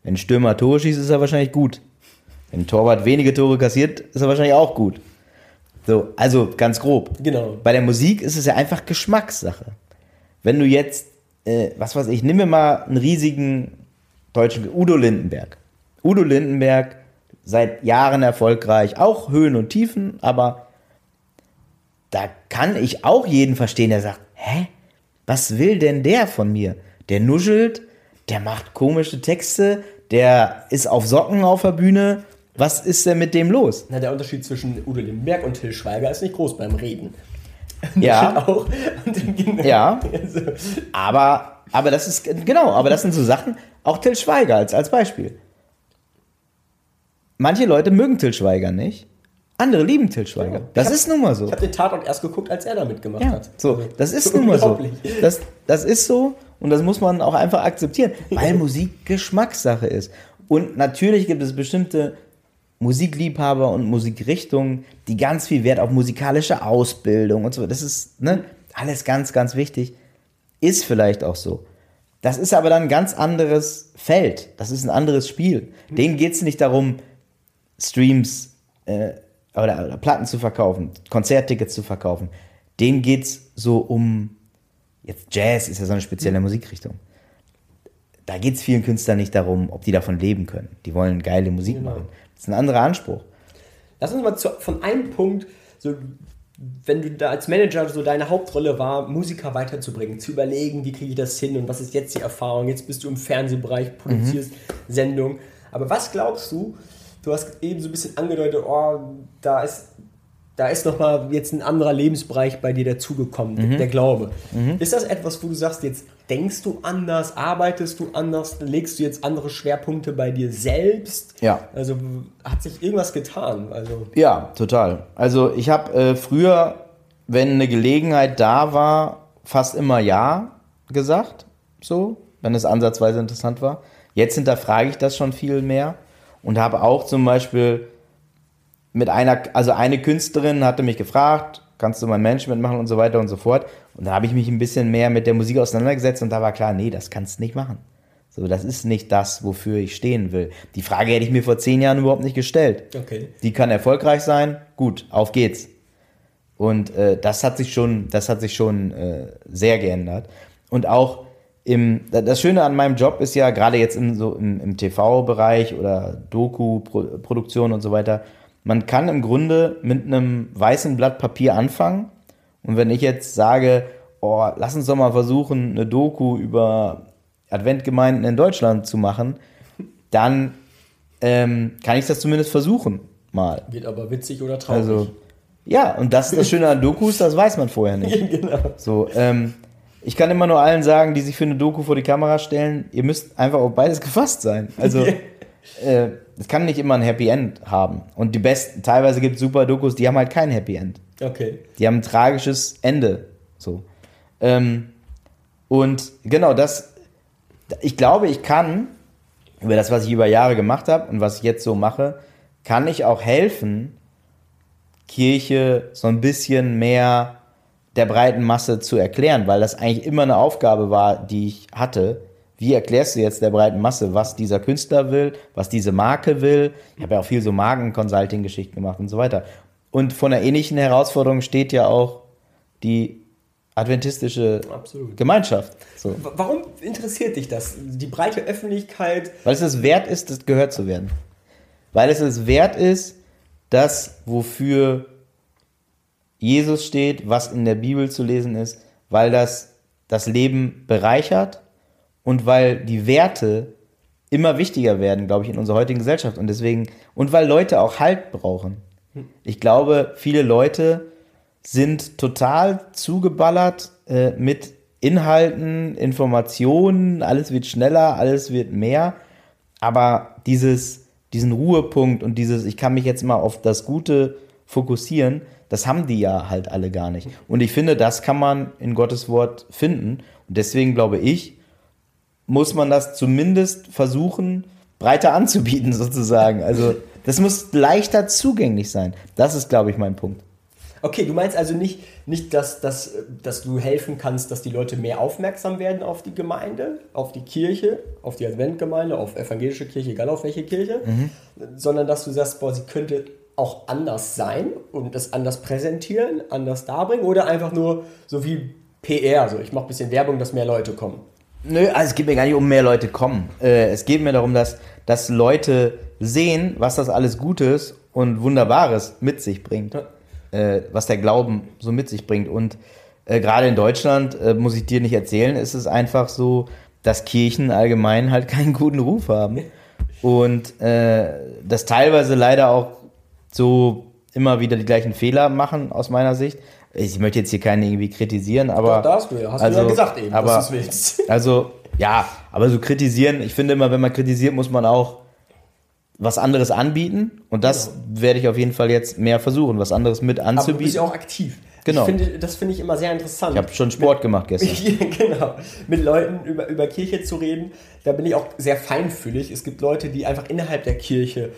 Wenn ein Stürmer Tore schießt, ist er wahrscheinlich gut. Wenn ein Torwart wenige Tore kassiert, ist er wahrscheinlich auch gut. So, also ganz grob. Genau. Bei der Musik ist es ja einfach Geschmackssache. Wenn du jetzt, äh, was weiß ich, nimm mir mal einen riesigen deutschen, Udo Lindenberg. Udo Lindenberg, seit Jahren erfolgreich, auch Höhen und Tiefen, aber da kann ich auch jeden verstehen, der sagt, hä, was will denn der von mir? Der nuschelt, der macht komische Texte, der ist auf Socken auf der Bühne, was ist denn mit dem los? Na, der Unterschied zwischen Udo Lindenberg und Till Schweiger ist nicht groß beim Reden. Ja. auch. Ja. Also, Aber, aber das ist, genau, aber das sind so Sachen, auch Till Schweiger als, als Beispiel. Manche Leute mögen Till Schweiger nicht, andere lieben Till Schweiger. Das Ich hab- ist nun mal so. ich habe den Tatort erst geguckt, als er da mitgemacht Ja, hat. so, Also, das ist nun mal so. Das, das ist so und das muss man auch einfach akzeptieren, weil Musik Geschmackssache ist. Und natürlich gibt es bestimmte Musikliebhaber und Musikrichtungen, die ganz viel Wert auf musikalische Ausbildung und so. Das ist ne, alles ganz, ganz wichtig. Ist vielleicht auch so. Das ist aber dann ein ganz anderes Feld. Das ist ein anderes Spiel. Denen geht es nicht darum, Streams äh, oder, oder Platten zu verkaufen, Konzerttickets zu verkaufen. Denen geht es so um, jetzt Jazz ist ja so eine spezielle Musikrichtung. Da geht es vielen Künstlern nicht darum, ob die davon leben können. Die wollen geile Musik Genau. machen. Das ist ein anderer Anspruch. Lass uns mal zu, von einem Punkt, so, wenn du da als Manager so deine Hauptrolle war, Musiker weiterzubringen, zu überlegen, wie kriege ich das hin und was ist jetzt die Erfahrung. Jetzt bist du im Fernsehbereich, produzierst Sendungen. Aber was glaubst du, du hast eben so ein bisschen angedeutet, oh, da ist, da ist nochmal jetzt ein anderer Lebensbereich bei dir dazugekommen, der Glaube. Ist das etwas, wo du sagst, jetzt denkst du anders, arbeitest du anders, legst du jetzt andere Schwerpunkte bei dir selbst? Ja. Also hat sich irgendwas getan? Also Ja, total. Also ich habe äh, früher, wenn eine Gelegenheit da war, fast immer ja gesagt, so, wenn es ansatzweise interessant war. Jetzt hinterfrage ich das schon viel mehr und habe auch zum Beispiel mit einer, also eine Künstlerin hatte mich gefragt, kannst du mein Management machen und so weiter und so fort. Und da habe ich mich ein bisschen mehr mit der Musik auseinandergesetzt und da war klar, nee, das kannst du nicht machen. So, das ist nicht das, wofür ich stehen will. Die Frage hätte ich mir vor zehn Jahren überhaupt nicht gestellt. Okay. Die kann erfolgreich sein, gut, auf geht's. Und äh, das hat sich schon, das hat sich schon äh, sehr geändert. Und auch im, das Schöne an meinem Job ist ja, gerade jetzt im, so im, im TV-Bereich oder Doku-Produktion und so weiter, man kann im Grunde mit einem weißen Blatt Papier anfangen. Und wenn ich jetzt sage, oh, lass uns doch mal versuchen, eine Doku über Adventgemeinden in Deutschland zu machen, dann ähm, kann ich das zumindest versuchen, mal. Wird aber witzig oder traurig. Also, ja, und das ist das Schöne an Dokus, das weiß man vorher nicht. genau. So, ähm, ich kann immer nur allen sagen, die sich für eine Doku vor die Kamera stellen, ihr müsst einfach auf beides gefasst sein. Also, äh, es kann nicht immer ein Happy End haben. Und die besten, teilweise gibt es super Dokus, die haben halt kein Happy End. Okay. Die haben ein tragisches Ende. So. Ähm, und genau das, ich glaube, ich kann, über das, was ich über Jahre gemacht habe und was ich jetzt so mache, kann ich auch helfen, Kirche so ein bisschen mehr der breiten Masse zu erklären, weil das eigentlich immer eine Aufgabe war, die ich hatte. Wie erklärst du jetzt der breiten Masse, was dieser Künstler will, was diese Marke will? Ich habe ja auch viel so Marken-Consulting-Geschichten gemacht und so weiter. Und von einer ähnlichen Herausforderung steht ja auch die adventistische Absolut. Gemeinschaft. So. Warum interessiert dich das? Die breite Öffentlichkeit. Weil es es wert ist, das gehört zu werden. Weil es es wert ist, das, wofür Jesus steht, was in der Bibel zu lesen ist, weil das das Leben bereichert und weil die Werte immer wichtiger werden, glaube ich, in unserer heutigen Gesellschaft. Und deswegen, und weil Leute auch Halt brauchen. Ich glaube, viele Leute sind total zugeballert äh, mit Inhalten, Informationen, alles wird schneller, alles wird mehr. Aber dieses, diesen Ruhepunkt und dieses, ich kann mich jetzt mal auf das Gute fokussieren, das haben die ja halt alle gar nicht. Und ich finde, das kann man in Gottes Wort finden. Und deswegen glaube ich, muss man das zumindest versuchen, breiter anzubieten, sozusagen. Also, das muss leichter zugänglich sein. Das ist, glaube ich, mein Punkt. Okay, du meinst also nicht, nicht dass, dass, dass du helfen kannst, dass die Leute mehr aufmerksam werden auf die Gemeinde, auf die Kirche, auf die Adventgemeinde, auf evangelische Kirche, egal auf welche Kirche, mhm. sondern dass du sagst, boah, sie könnte auch anders sein und das anders präsentieren, anders darbringen oder einfach nur so wie PR, so ich mache ein bisschen Werbung, dass mehr Leute kommen. Nö, also es geht mir gar nicht um mehr Leute kommen. Äh, es geht mir darum, dass, dass Leute sehen, was das alles Gutes und Wunderbares mit sich bringt. Ja. Äh, was der Glauben so mit sich bringt. Und äh, gerade in Deutschland, äh, muss ich dir nicht erzählen, ist es einfach so, dass Kirchen allgemein halt keinen guten Ruf haben. Und äh, das teilweise leider auch so immer wieder die gleichen Fehler machen, aus meiner Sicht. Ich möchte jetzt hier keinen irgendwie kritisieren, aber. Doch, darfst du ja. Hast also, du ja gesagt eben, aber, dass du willst. Also, ja, aber so kritisieren, ich finde immer, wenn man kritisiert, muss man auch was anderes anbieten. Und das genau. werde ich auf jeden Fall jetzt mehr versuchen, was anderes mit anzubieten. Aber du bist ja auch aktiv. Genau. Finde, das finde ich immer sehr interessant. Ich habe schon Sport mit, gemacht gestern. genau. Mit Leuten über, über Kirche zu reden, da bin ich auch sehr feinfühlig. Es gibt Leute, die einfach innerhalb der Kirche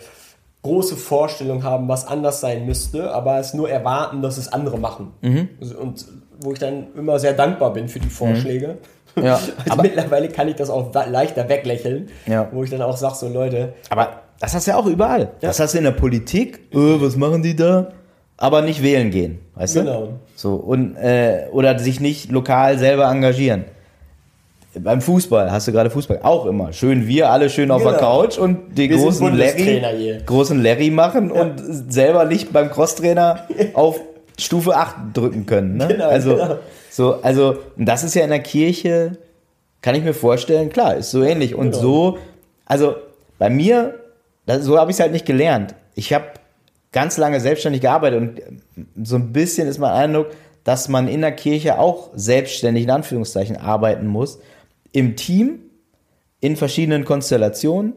große Vorstellungen haben, was anders sein müsste, aber es nur erwarten, dass es andere machen. Mhm. Und wo ich dann immer sehr dankbar bin für die Vorschläge. Mhm. Ja, also mittlerweile kann ich das auch leichter weglächeln, ja. wo ich dann auch sage, so Leute. Aber das hast du ja auch überall. Ja. Das hast du in der Politik. Äh, was machen die da? Aber nicht wählen gehen, weißt genau. du? Genau. So, und, äh, oder sich nicht lokal selber engagieren. Beim Fußball hast du gerade Fußball auch immer. Schön wir alle schön auf genau. der Couch und den großen Larry, großen Larry machen ja. und selber nicht beim Crosstrainer auf Stufe 8 drücken können. Ne? Genau, also, genau. so, also, das ist ja in der Kirche, kann ich mir vorstellen, klar, ist so ähnlich. Und genau. so, also bei mir das, so habe ich es halt nicht gelernt. Ich habe ganz lange selbstständig gearbeitet und so ein bisschen ist mein Eindruck, dass man in der Kirche auch selbstständig in Anführungszeichen arbeiten muss. Im Team, in verschiedenen Konstellationen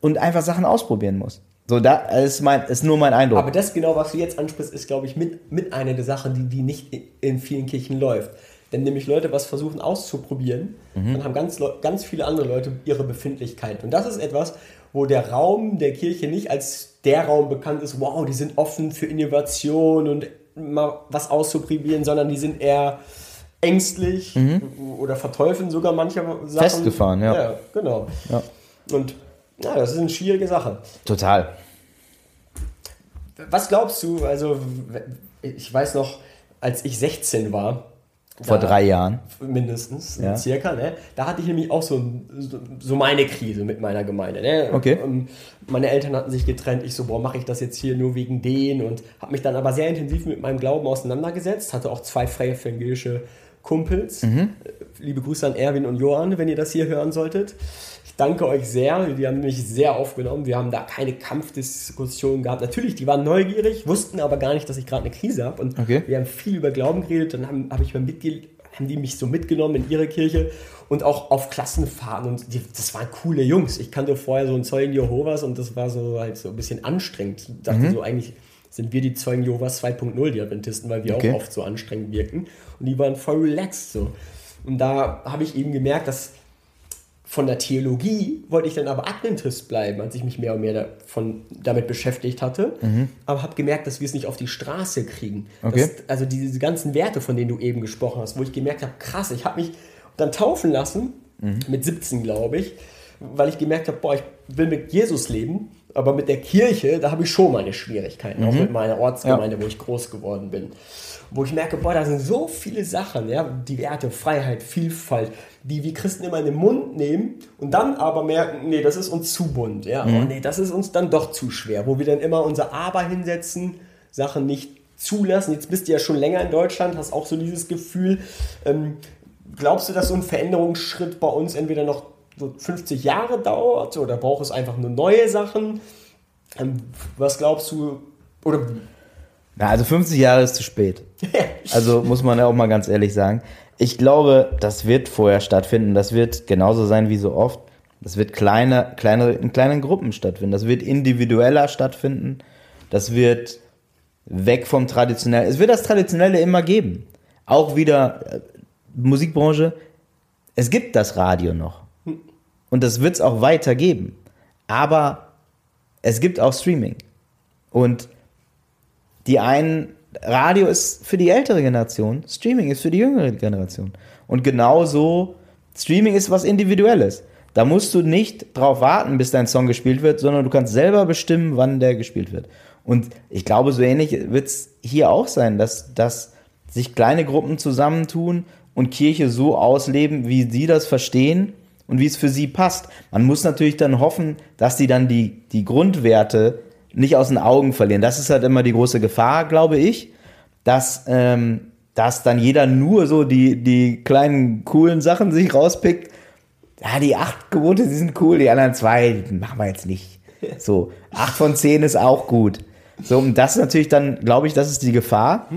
und einfach Sachen ausprobieren muss. So, da ist, mein, ist nur mein Eindruck. Aber das genau, was du jetzt ansprichst, ist, glaube ich, mit, mit einer der Sachen, die, die nicht in vielen Kirchen läuft. Wenn nämlich Leute was versuchen auszuprobieren, mhm. dann haben ganz, ganz viele andere Leute ihre Befindlichkeit. Und das ist etwas, wo der Raum der Kirche nicht als der Raum bekannt ist, wow, die sind offen für Innovation und mal was auszuprobieren, sondern die sind eher ängstlich mhm. oder verteufeln sogar manche Sachen. Festgefahren, ja. Ja, genau. Ja. Und ja, das ist eine schwierige Sache. Total. Was glaubst du, also ich weiß noch, als ich 16 war, vor da, drei Jahren. Mindestens, ja. circa. Ne? Da hatte ich nämlich auch so, so meine Krise mit meiner Gemeinde. Ne? Okay. Und meine Eltern hatten sich getrennt. Ich so, boah, mache ich das jetzt hier nur wegen denen? Und habe mich dann aber sehr intensiv mit meinem Glauben auseinandergesetzt. Hatte auch zwei freie evangelische Kumpels. Mhm. Liebe Grüße an Erwin und Johann, wenn ihr das hier hören solltet. Ich danke euch sehr. Die haben mich sehr aufgenommen. Wir haben da keine Kampfdiskussion gehabt. Natürlich, die waren neugierig, wussten aber gar nicht, dass ich gerade eine Krise habe. Und okay. wir haben viel über Glauben geredet. Dann habe hab ich mal mitge haben die mich so mitgenommen in ihre Kirche und auch auf Klassenfahrten. Und die, das waren coole Jungs. Ich kannte vorher so einen Zeugen Jehovas und das war so halt so ein bisschen anstrengend. Ich dachte mhm. so, eigentlich sind wir die Zeugen Jehovas 2.0, die Adventisten, weil wir okay. auch oft so anstrengend wirken. Und die waren voll relaxed so. Und da habe ich eben gemerkt, dass von der Theologie wollte ich dann aber Adventist bleiben, als ich mich mehr und mehr davon, damit beschäftigt hatte. Mhm. Aber habe gemerkt, dass wir es nicht auf die Straße kriegen. Okay. Dass, also diese ganzen Werte, von denen du eben gesprochen hast, wo ich gemerkt habe, krass, ich habe mich dann taufen lassen, mhm. mit 17 glaube ich, weil ich gemerkt habe, boah, ich will mit Jesus leben, aber mit der Kirche, da habe ich schon meine Schwierigkeiten, mhm. auch mit meiner Ortsgemeinde, ja. wo ich groß geworden bin wo ich merke, boah, da sind so viele Sachen, ja, die Werte, Freiheit, Vielfalt, die wir Christen immer in den Mund nehmen und dann aber merken, nee, das ist uns zu bunt, ja, mhm. oh, nee, das ist uns dann doch zu schwer, wo wir dann immer unser Aber hinsetzen, Sachen nicht zulassen. Jetzt bist du ja schon länger in Deutschland, hast auch so dieses Gefühl. Ähm, glaubst du, dass so ein Veränderungsschritt bei uns entweder noch so 50 Jahre dauert oder braucht es einfach nur neue Sachen? Ähm, was glaubst du, oder na, also 50 Jahre ist zu spät. Also muss man ja auch mal ganz ehrlich sagen. Ich glaube, das wird vorher stattfinden. Das wird genauso sein wie so oft. Das wird kleine, kleine, in kleinen Gruppen stattfinden. Das wird individueller stattfinden. Das wird weg vom Traditionellen. Es wird das Traditionelle immer geben. Auch wieder äh, Musikbranche. Es gibt das Radio noch. Und das wird es auch weiter geben. Aber es gibt auch Streaming. Und die einen, Radio ist für die ältere Generation, Streaming ist für die jüngere Generation. Und genauso, Streaming ist was Individuelles. Da musst du nicht drauf warten, bis dein Song gespielt wird, sondern du kannst selber bestimmen, wann der gespielt wird. Und ich glaube, so ähnlich wird es hier auch sein, dass, dass sich kleine Gruppen zusammentun und Kirche so ausleben, wie sie das verstehen und wie es für sie passt. Man muss natürlich dann hoffen, dass sie dann die, die Grundwerte nicht aus den Augen verlieren. Das ist halt immer die große Gefahr, glaube ich, dass, ähm, dass dann jeder nur so die, die kleinen coolen Sachen sich rauspickt. Ja, die acht Gebote, die sind cool, die anderen zwei die machen wir jetzt nicht. So, acht von zehn ist auch gut. So, und das ist natürlich dann, glaube ich, das ist die Gefahr.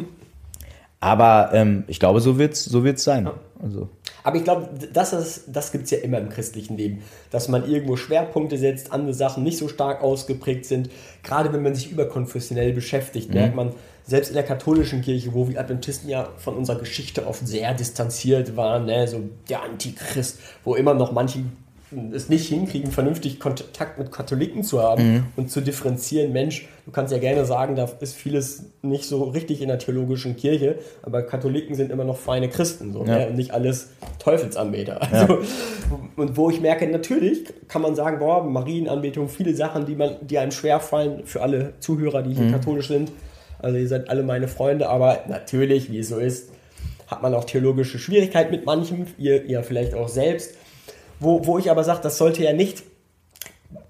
Aber ähm, ich glaube, so wird es so wird's sein. Also. Aber ich glaube, das, das gibt es ja immer im christlichen Leben, dass man irgendwo Schwerpunkte setzt, andere Sachen nicht so stark ausgeprägt sind. Gerade wenn man sich überkonfessionell beschäftigt, mhm. merkt man, selbst in der katholischen Kirche, wo wir Adventisten ja von unserer Geschichte oft sehr distanziert waren, ne, so der Antichrist, wo immer noch manche es nicht hinkriegen, vernünftig Kontakt mit Katholiken zu haben mhm. und zu differenzieren, Mensch, du kannst ja gerne sagen, da ist vieles nicht so richtig in der theologischen Kirche, aber Katholiken sind immer noch feine Christen so, ja. ne? und nicht alles Teufelsanbeter. Also, ja. Und wo ich merke, natürlich kann man sagen, boah, Marienanbetung, viele Sachen, die, man, die einem schwerfallen, für alle Zuhörer, die hier mhm. katholisch sind, also ihr seid alle meine Freunde, aber natürlich, wie es so ist, hat man auch theologische Schwierigkeiten mit manchem, ihr, ihr vielleicht auch selbst wo, wo ich aber sage, das sollte ja nicht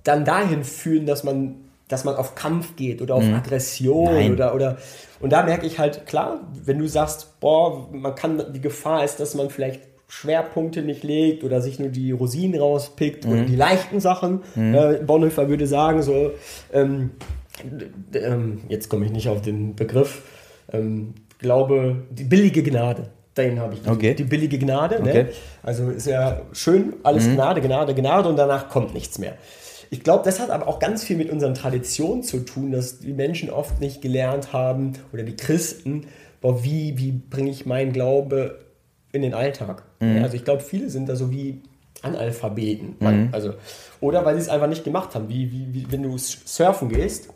dann dahin führen, dass man, dass man auf Kampf geht oder auf mhm. Aggression oder, oder. Und da merke ich halt, klar, wenn du sagst, boah, man kann, die Gefahr ist, dass man vielleicht Schwerpunkte nicht legt oder sich nur die Rosinen rauspickt mhm. und die leichten Sachen. Mhm. Äh, Bonhoeffer würde sagen, so, ähm, ähm, jetzt komme ich nicht auf den Begriff, ähm, glaube, die billige Gnade. Den habe ich, die, okay. die, billige Gnade. Ne? Okay. Also ist ja schön, alles mhm. Gnade, Gnade, Gnade und danach kommt nichts mehr. Ich glaube, das hat aber auch ganz viel mit unseren Traditionen zu tun, dass die Menschen oft nicht gelernt haben oder die Christen, boah, wie, wie bringe ich meinen Glaube in den Alltag. Mhm. Also ich glaube, viele sind da so wie Analphabeten. Mhm. Also, oder weil sie es einfach nicht gemacht haben. Wie, wie, wie wenn du surfen gehst,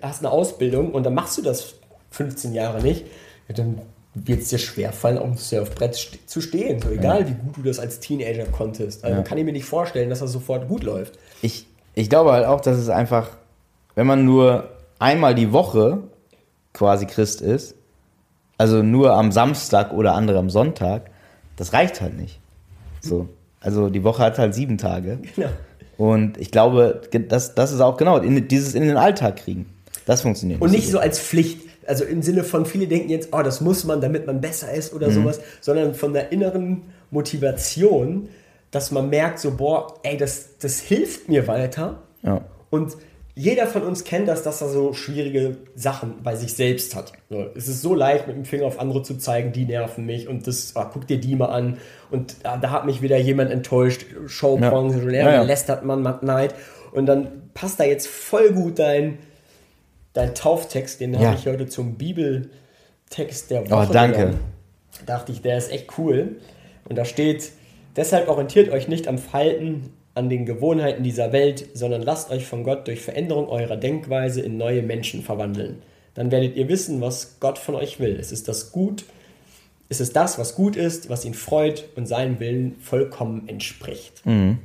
hast eine Ausbildung und dann machst du das 15 Jahre nicht, ja, dann wird es dir schwerfallen, auf dem Surfbrett st zu stehen. So egal, ja. wie gut du das als Teenager konntest. Also ja. kann ich mir nicht vorstellen, dass das sofort gut läuft. Ich, ich glaube halt auch, dass es einfach, wenn man nur einmal die Woche quasi Christ ist, also nur am Samstag oder andere am Sonntag, das reicht halt nicht. So. Also die Woche hat halt sieben Tage. Genau. Und ich glaube, das, das ist auch genau, in, dieses in den Alltag kriegen. Das funktioniert. Und nicht so als Pflicht also im Sinne von, viele denken jetzt, oh, das muss man, damit man besser ist oder mhm. sowas, sondern von der inneren Motivation, dass man merkt, so, boah, ey, das, das hilft mir weiter. Ja. Und jeder von uns kennt das, dass er so schwierige Sachen bei sich selbst hat. So, es ist so leicht, mit dem Finger auf andere zu zeigen, die nerven mich und das, ah, guck dir die mal an und ah, da hat mich wieder jemand enttäuscht, Showbranche, ja. ja, ja. lästert man, Matt Night und dann passt da jetzt voll gut dein, dein Tauftext, den ja. habe ich heute zum Bibeltext der Woche. Oh, danke. Genommen. Dachte ich, der ist echt cool. Und da steht, deshalb orientiert euch nicht am Falten an den Gewohnheiten dieser Welt, sondern lasst euch von Gott durch Veränderung eurer Denkweise in neue Menschen verwandeln. Dann werdet ihr wissen, was Gott von euch will. Es ist das Gut, es ist das, was gut ist, was ihn freut und seinem Willen vollkommen entspricht. Mhm.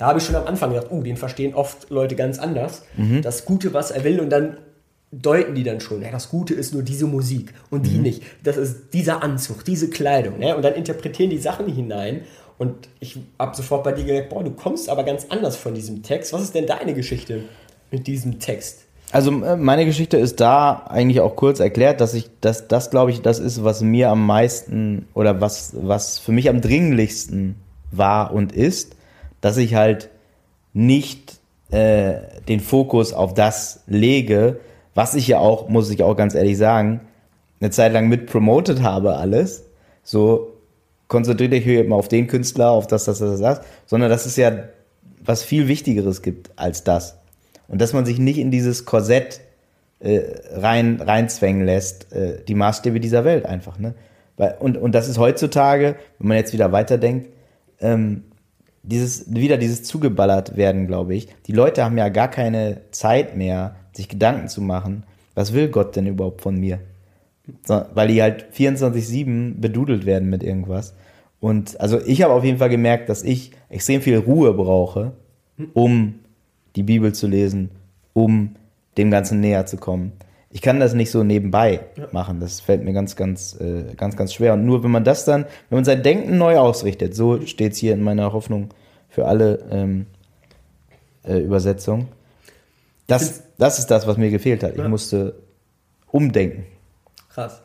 Da habe ich schon am Anfang gedacht, uh, den verstehen oft Leute ganz anders. Mhm. Das Gute, was er will, und dann deuten die dann schon, ja, das Gute ist nur diese Musik und die mhm. nicht. Das ist dieser Anzug, diese Kleidung. Ne? Und dann interpretieren die Sachen hinein. Und ich habe sofort bei dir gedacht, boah, du kommst aber ganz anders von diesem Text. Was ist denn deine Geschichte mit diesem Text? Also äh, meine Geschichte ist da eigentlich auch kurz erklärt, dass ich, dass das glaube ich, das ist, was mir am meisten oder was, was für mich am dringlichsten war und ist dass ich halt nicht äh, den Fokus auf das lege, was ich ja auch, muss ich auch ganz ehrlich sagen, eine Zeit lang mit promoted habe alles. So konzentriert euch hier immer auf den Künstler, auf das, das, das, das, sondern dass es ja was viel Wichtigeres gibt als das. Und dass man sich nicht in dieses Korsett äh, rein, reinzwängen lässt, äh, die Maßstäbe dieser Welt einfach. Ne? Weil, und, und das ist heutzutage, wenn man jetzt wieder weiterdenkt, ähm, dieses, wieder dieses zugeballert werden, glaube ich. Die Leute haben ja gar keine Zeit mehr, sich Gedanken zu machen, was will Gott denn überhaupt von mir? So, weil die halt 24-7 bedudelt werden mit irgendwas. Und also ich habe auf jeden Fall gemerkt, dass ich extrem viel Ruhe brauche, um die Bibel zu lesen, um dem Ganzen näher zu kommen. Ich kann das nicht so nebenbei ja. machen. Das fällt mir ganz, ganz, äh, ganz, ganz schwer. Und nur wenn man das dann, wenn man sein Denken neu ausrichtet, so steht es hier in meiner Hoffnung für alle ähm, äh, Übersetzungen. Das, das ist das, was mir gefehlt hat. Ich musste umdenken. Krass.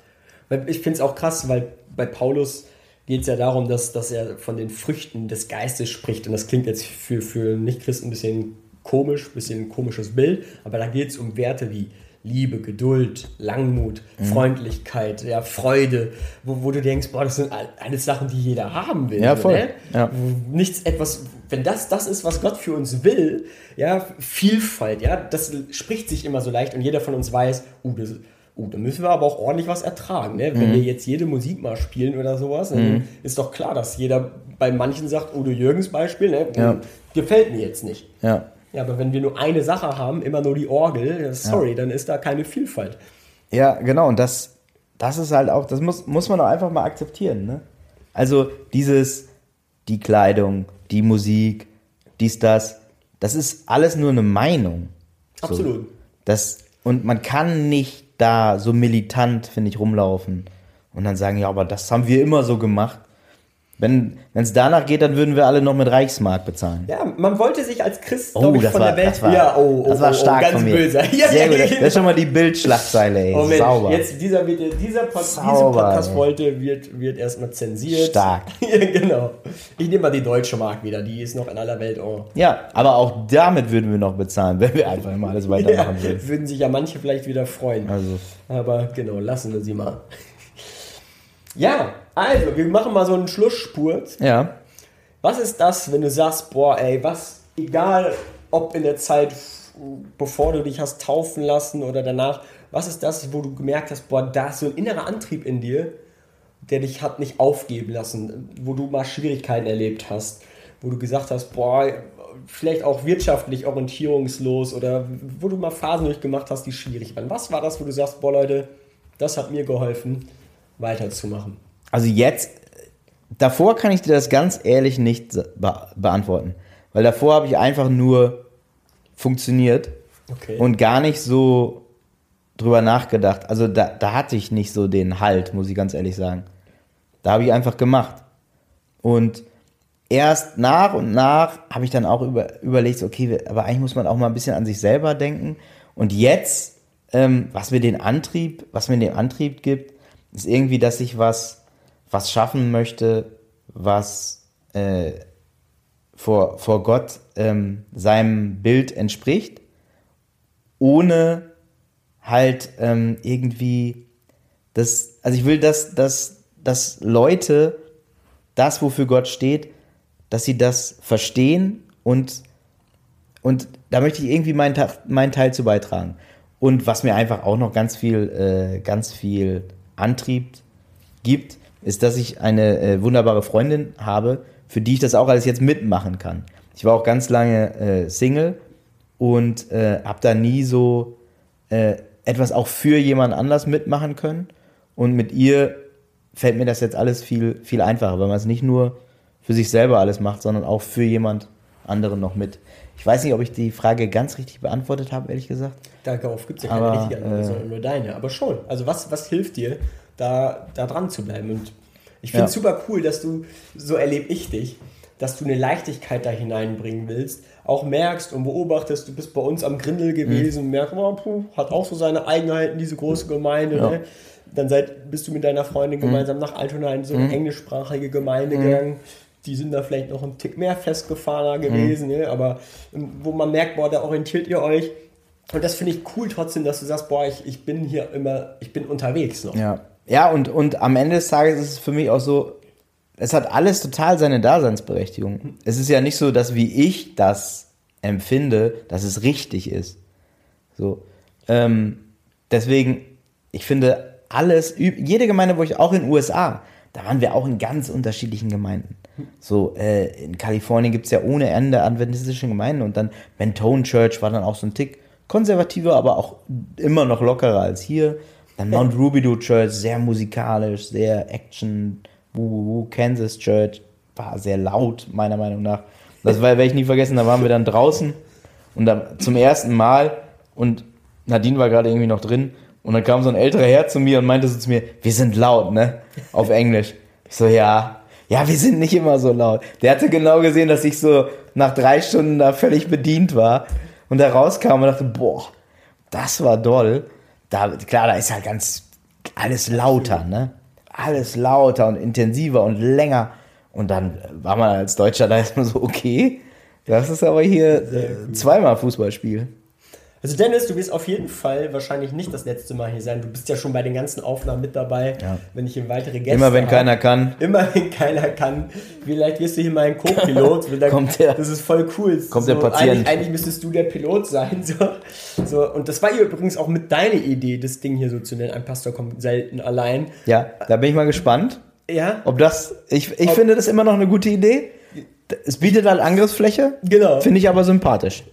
Ich finde es auch krass, weil bei Paulus geht es ja darum, dass, dass er von den Früchten des Geistes spricht. Und das klingt jetzt für, für Nichtchristen ein bisschen komisch, ein bisschen ein komisches Bild, aber da geht es um Werte wie Liebe, Geduld, Langmut, mhm. Freundlichkeit, ja, Freude, wo, wo du denkst, boah, das sind alles Sachen, die jeder haben will. Ja, voll. Ne? Ja. Nichts etwas, wenn das das ist, was Gott für uns will, ja, Vielfalt, ja, das spricht sich immer so leicht und jeder von uns weiß, uh, das, uh, da müssen wir aber auch ordentlich was ertragen. Ne? Wenn mhm. wir jetzt jede Musik mal spielen oder sowas, dann mhm. ist doch klar, dass jeder bei manchen sagt, Udo Jürgens Beispiel, ne? Ja. gefällt mir jetzt nicht. Ja. Ja, aber wenn wir nur eine Sache haben, immer nur die Orgel, sorry, ja. dann ist da keine Vielfalt. Ja, genau, und das, das ist halt auch, das muss, muss man doch einfach mal akzeptieren. Ne? Also dieses, die Kleidung, die Musik, dies, das, das ist alles nur eine Meinung. Absolut. So, das, und man kann nicht da so militant, finde ich, rumlaufen und dann sagen, ja, aber das haben wir immer so gemacht. Wenn es danach geht, dann würden wir alle noch mit Reichsmark bezahlen. Ja, man wollte sich als Christ, oh, ich, von war, der Welt. Das war, ja, oh, oh, das war oh, stark oh, ganz von mir. böse. Ja, Sehr gut. Das ist schon mal die Bildschlagzeile, ey. Oh, Mensch, Sauber. Jetzt dieser, dieser Pod Sauber, diese Podcast-Folge wird, wird erstmal zensiert. Stark. ja, genau. Ich nehme mal die deutsche Mark wieder, die ist noch in aller Welt. Oh. Ja, aber auch damit würden wir noch bezahlen, wenn wir einfach immer alles weitermachen ja, würden. Würden sich ja manche vielleicht wieder freuen. Also. Aber genau, lassen wir sie mal. Ja, also, wir machen mal so einen Schlussspurt. Ja. Was ist das, wenn du sagst, boah, ey, was, egal ob in der Zeit, bevor du dich hast taufen lassen oder danach, was ist das, wo du gemerkt hast, boah, da ist so ein innerer Antrieb in dir, der dich hat nicht aufgeben lassen, wo du mal Schwierigkeiten erlebt hast, wo du gesagt hast, boah, vielleicht auch wirtschaftlich orientierungslos oder wo du mal Phasen durchgemacht hast, die schwierig waren. Was war das, wo du sagst, boah Leute, das hat mir geholfen, weiterzumachen? Also jetzt, davor kann ich dir das ganz ehrlich nicht be beantworten. Weil davor habe ich einfach nur funktioniert okay. und gar nicht so drüber nachgedacht. Also da, da hatte ich nicht so den Halt, muss ich ganz ehrlich sagen. Da habe ich einfach gemacht. Und erst nach und nach habe ich dann auch über, überlegt, okay, aber eigentlich muss man auch mal ein bisschen an sich selber denken. Und jetzt, ähm, was mir den Antrieb, was mir den Antrieb gibt, ist irgendwie, dass ich was, was schaffen möchte, was äh, vor, vor Gott ähm, seinem Bild entspricht, ohne halt ähm, irgendwie das, also ich will, dass, dass, dass Leute das, wofür Gott steht, dass sie das verstehen und, und da möchte ich irgendwie meinen, meinen Teil zu beitragen. Und was mir einfach auch noch ganz viel, äh, ganz viel Antrieb gibt, ist, dass ich eine äh, wunderbare Freundin habe, für die ich das auch alles jetzt mitmachen kann. Ich war auch ganz lange äh, Single und äh, habe da nie so äh, etwas auch für jemand anders mitmachen können. Und mit ihr fällt mir das jetzt alles viel, viel einfacher, weil man es nicht nur für sich selber alles macht, sondern auch für jemand anderen noch mit. Ich weiß nicht, ob ich die Frage ganz richtig beantwortet habe, ehrlich gesagt. Darauf gibt es ja keine Aber, richtige Antwort, äh, sondern nur deine. Aber schon. Also was, was hilft dir, da, da dran zu bleiben? Und ich finde es ja. super cool, dass du, so erlebe ich dich, dass du eine Leichtigkeit da hineinbringen willst, auch merkst und beobachtest, du bist bei uns am Grindel gewesen mhm. und merkst, oh, puh, hat auch so seine Eigenheiten, diese große Gemeinde. Ja. Ne? Dann seid, bist du mit deiner Freundin mhm. gemeinsam nach Altona in so eine mhm. englischsprachige Gemeinde mhm. gegangen die sind da vielleicht noch ein Tick mehr festgefahrener gewesen, mhm. ne? aber ähm, wo man merkt, boah, da orientiert ihr euch. Und das finde ich cool trotzdem, dass du sagst, boah, ich, ich bin hier immer, ich bin unterwegs noch. Ja, ja und, und am Ende des Tages ist es für mich auch so, es hat alles total seine Daseinsberechtigung. Es ist ja nicht so, dass wie ich das empfinde, dass es richtig ist. So, ähm, deswegen, ich finde alles, jede Gemeinde, wo ich auch in den USA, da waren wir auch in ganz unterschiedlichen Gemeinden. So, äh, in Kalifornien gibt es ja ohne Ende adventistische Gemeinden und dann Mentone Church war dann auch so ein Tick konservativer, aber auch immer noch lockerer als hier. Dann Mount Rubidoux Church, sehr musikalisch, sehr Action, wuh, Kansas Church, war sehr laut, meiner Meinung nach. Das werde ich nie vergessen, da waren wir dann draußen und dann zum ersten Mal und Nadine war gerade irgendwie noch drin und dann kam so ein älterer Herr zu mir und meinte so zu mir, wir sind laut, ne? Auf Englisch. Ich so, ja. Ja, wir sind nicht immer so laut. Der hatte genau gesehen, dass ich so nach drei Stunden da völlig bedient war und da rauskam und dachte, boah, das war doll. Da, klar, da ist halt ganz alles lauter, ne? Alles lauter und intensiver und länger. Und dann war man als Deutscher da erstmal so, okay, das ist aber hier äh, zweimal Fußballspiel. Also Dennis, du wirst auf jeden Fall wahrscheinlich nicht das letzte Mal hier sein. Du bist ja schon bei den ganzen Aufnahmen mit dabei, Ja. wenn ich hier weitere Gäste Immer wenn hab. keiner kann. Immer wenn keiner kann. Vielleicht wirst du hier mal ein Co-Pilot. Kommt der- das ist voll cool. kommt so, der Patient. Eigentlich, eigentlich müsstest du der Pilot sein. So. So. Und das war hier übrigens auch mit deiner Idee, das Ding hier so zu nennen. Ein Pastor kommt selten allein. Ja, da bin ich mal gespannt, Ja, ob das. Ich, ich Ob- finde das immer noch eine gute Idee. Es bietet halt Angriffsfläche. Genau. Finde ich aber sympathisch.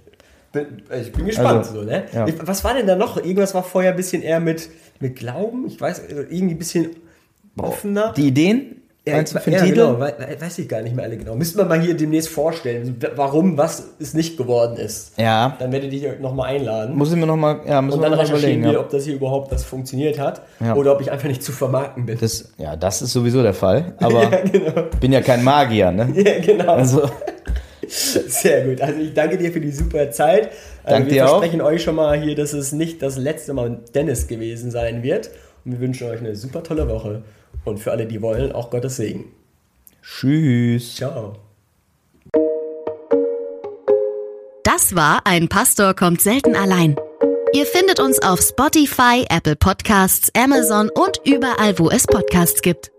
Bin, ich bin gespannt. Also, so, ne? ja. Was war denn da noch? Irgendwas war vorher ein bisschen eher mit, mit Glauben. Ich weiß, also irgendwie ein bisschen offener. Die Ideen? Ja, meinst du für den ja, Titel? Genau, wei- wei- weiß ich gar nicht mehr alle genau. Müssten wir mal hier demnächst vorstellen, warum was es nicht geworden ist. Ja. Dann werde ich dich nochmal einladen. Muss ich mir nochmal, ja, müssen und wir dann mal recherchieren wir, Ja. ob das hier überhaupt das funktioniert hat Ja. oder ob ich einfach nicht zu vermarkten bin. Das, ja, das ist sowieso der Fall. Aber ja, genau. bin ja kein Magier, ne? Ja, genau. Also, Sehr gut. Also ich danke dir für die super Zeit. Also Dank wir dir auch. versprechen euch schon mal hier, dass es nicht das letzte Mal Dennis gewesen sein wird. Und wir wünschen euch eine super tolle Woche. Und für alle, die wollen, auch Gottes Segen. tschüss. Ciao. Das war Ein Pastor kommt selten allein. Ihr findet uns auf Spotify, Apple Podcasts, Amazon und überall, wo es Podcasts gibt.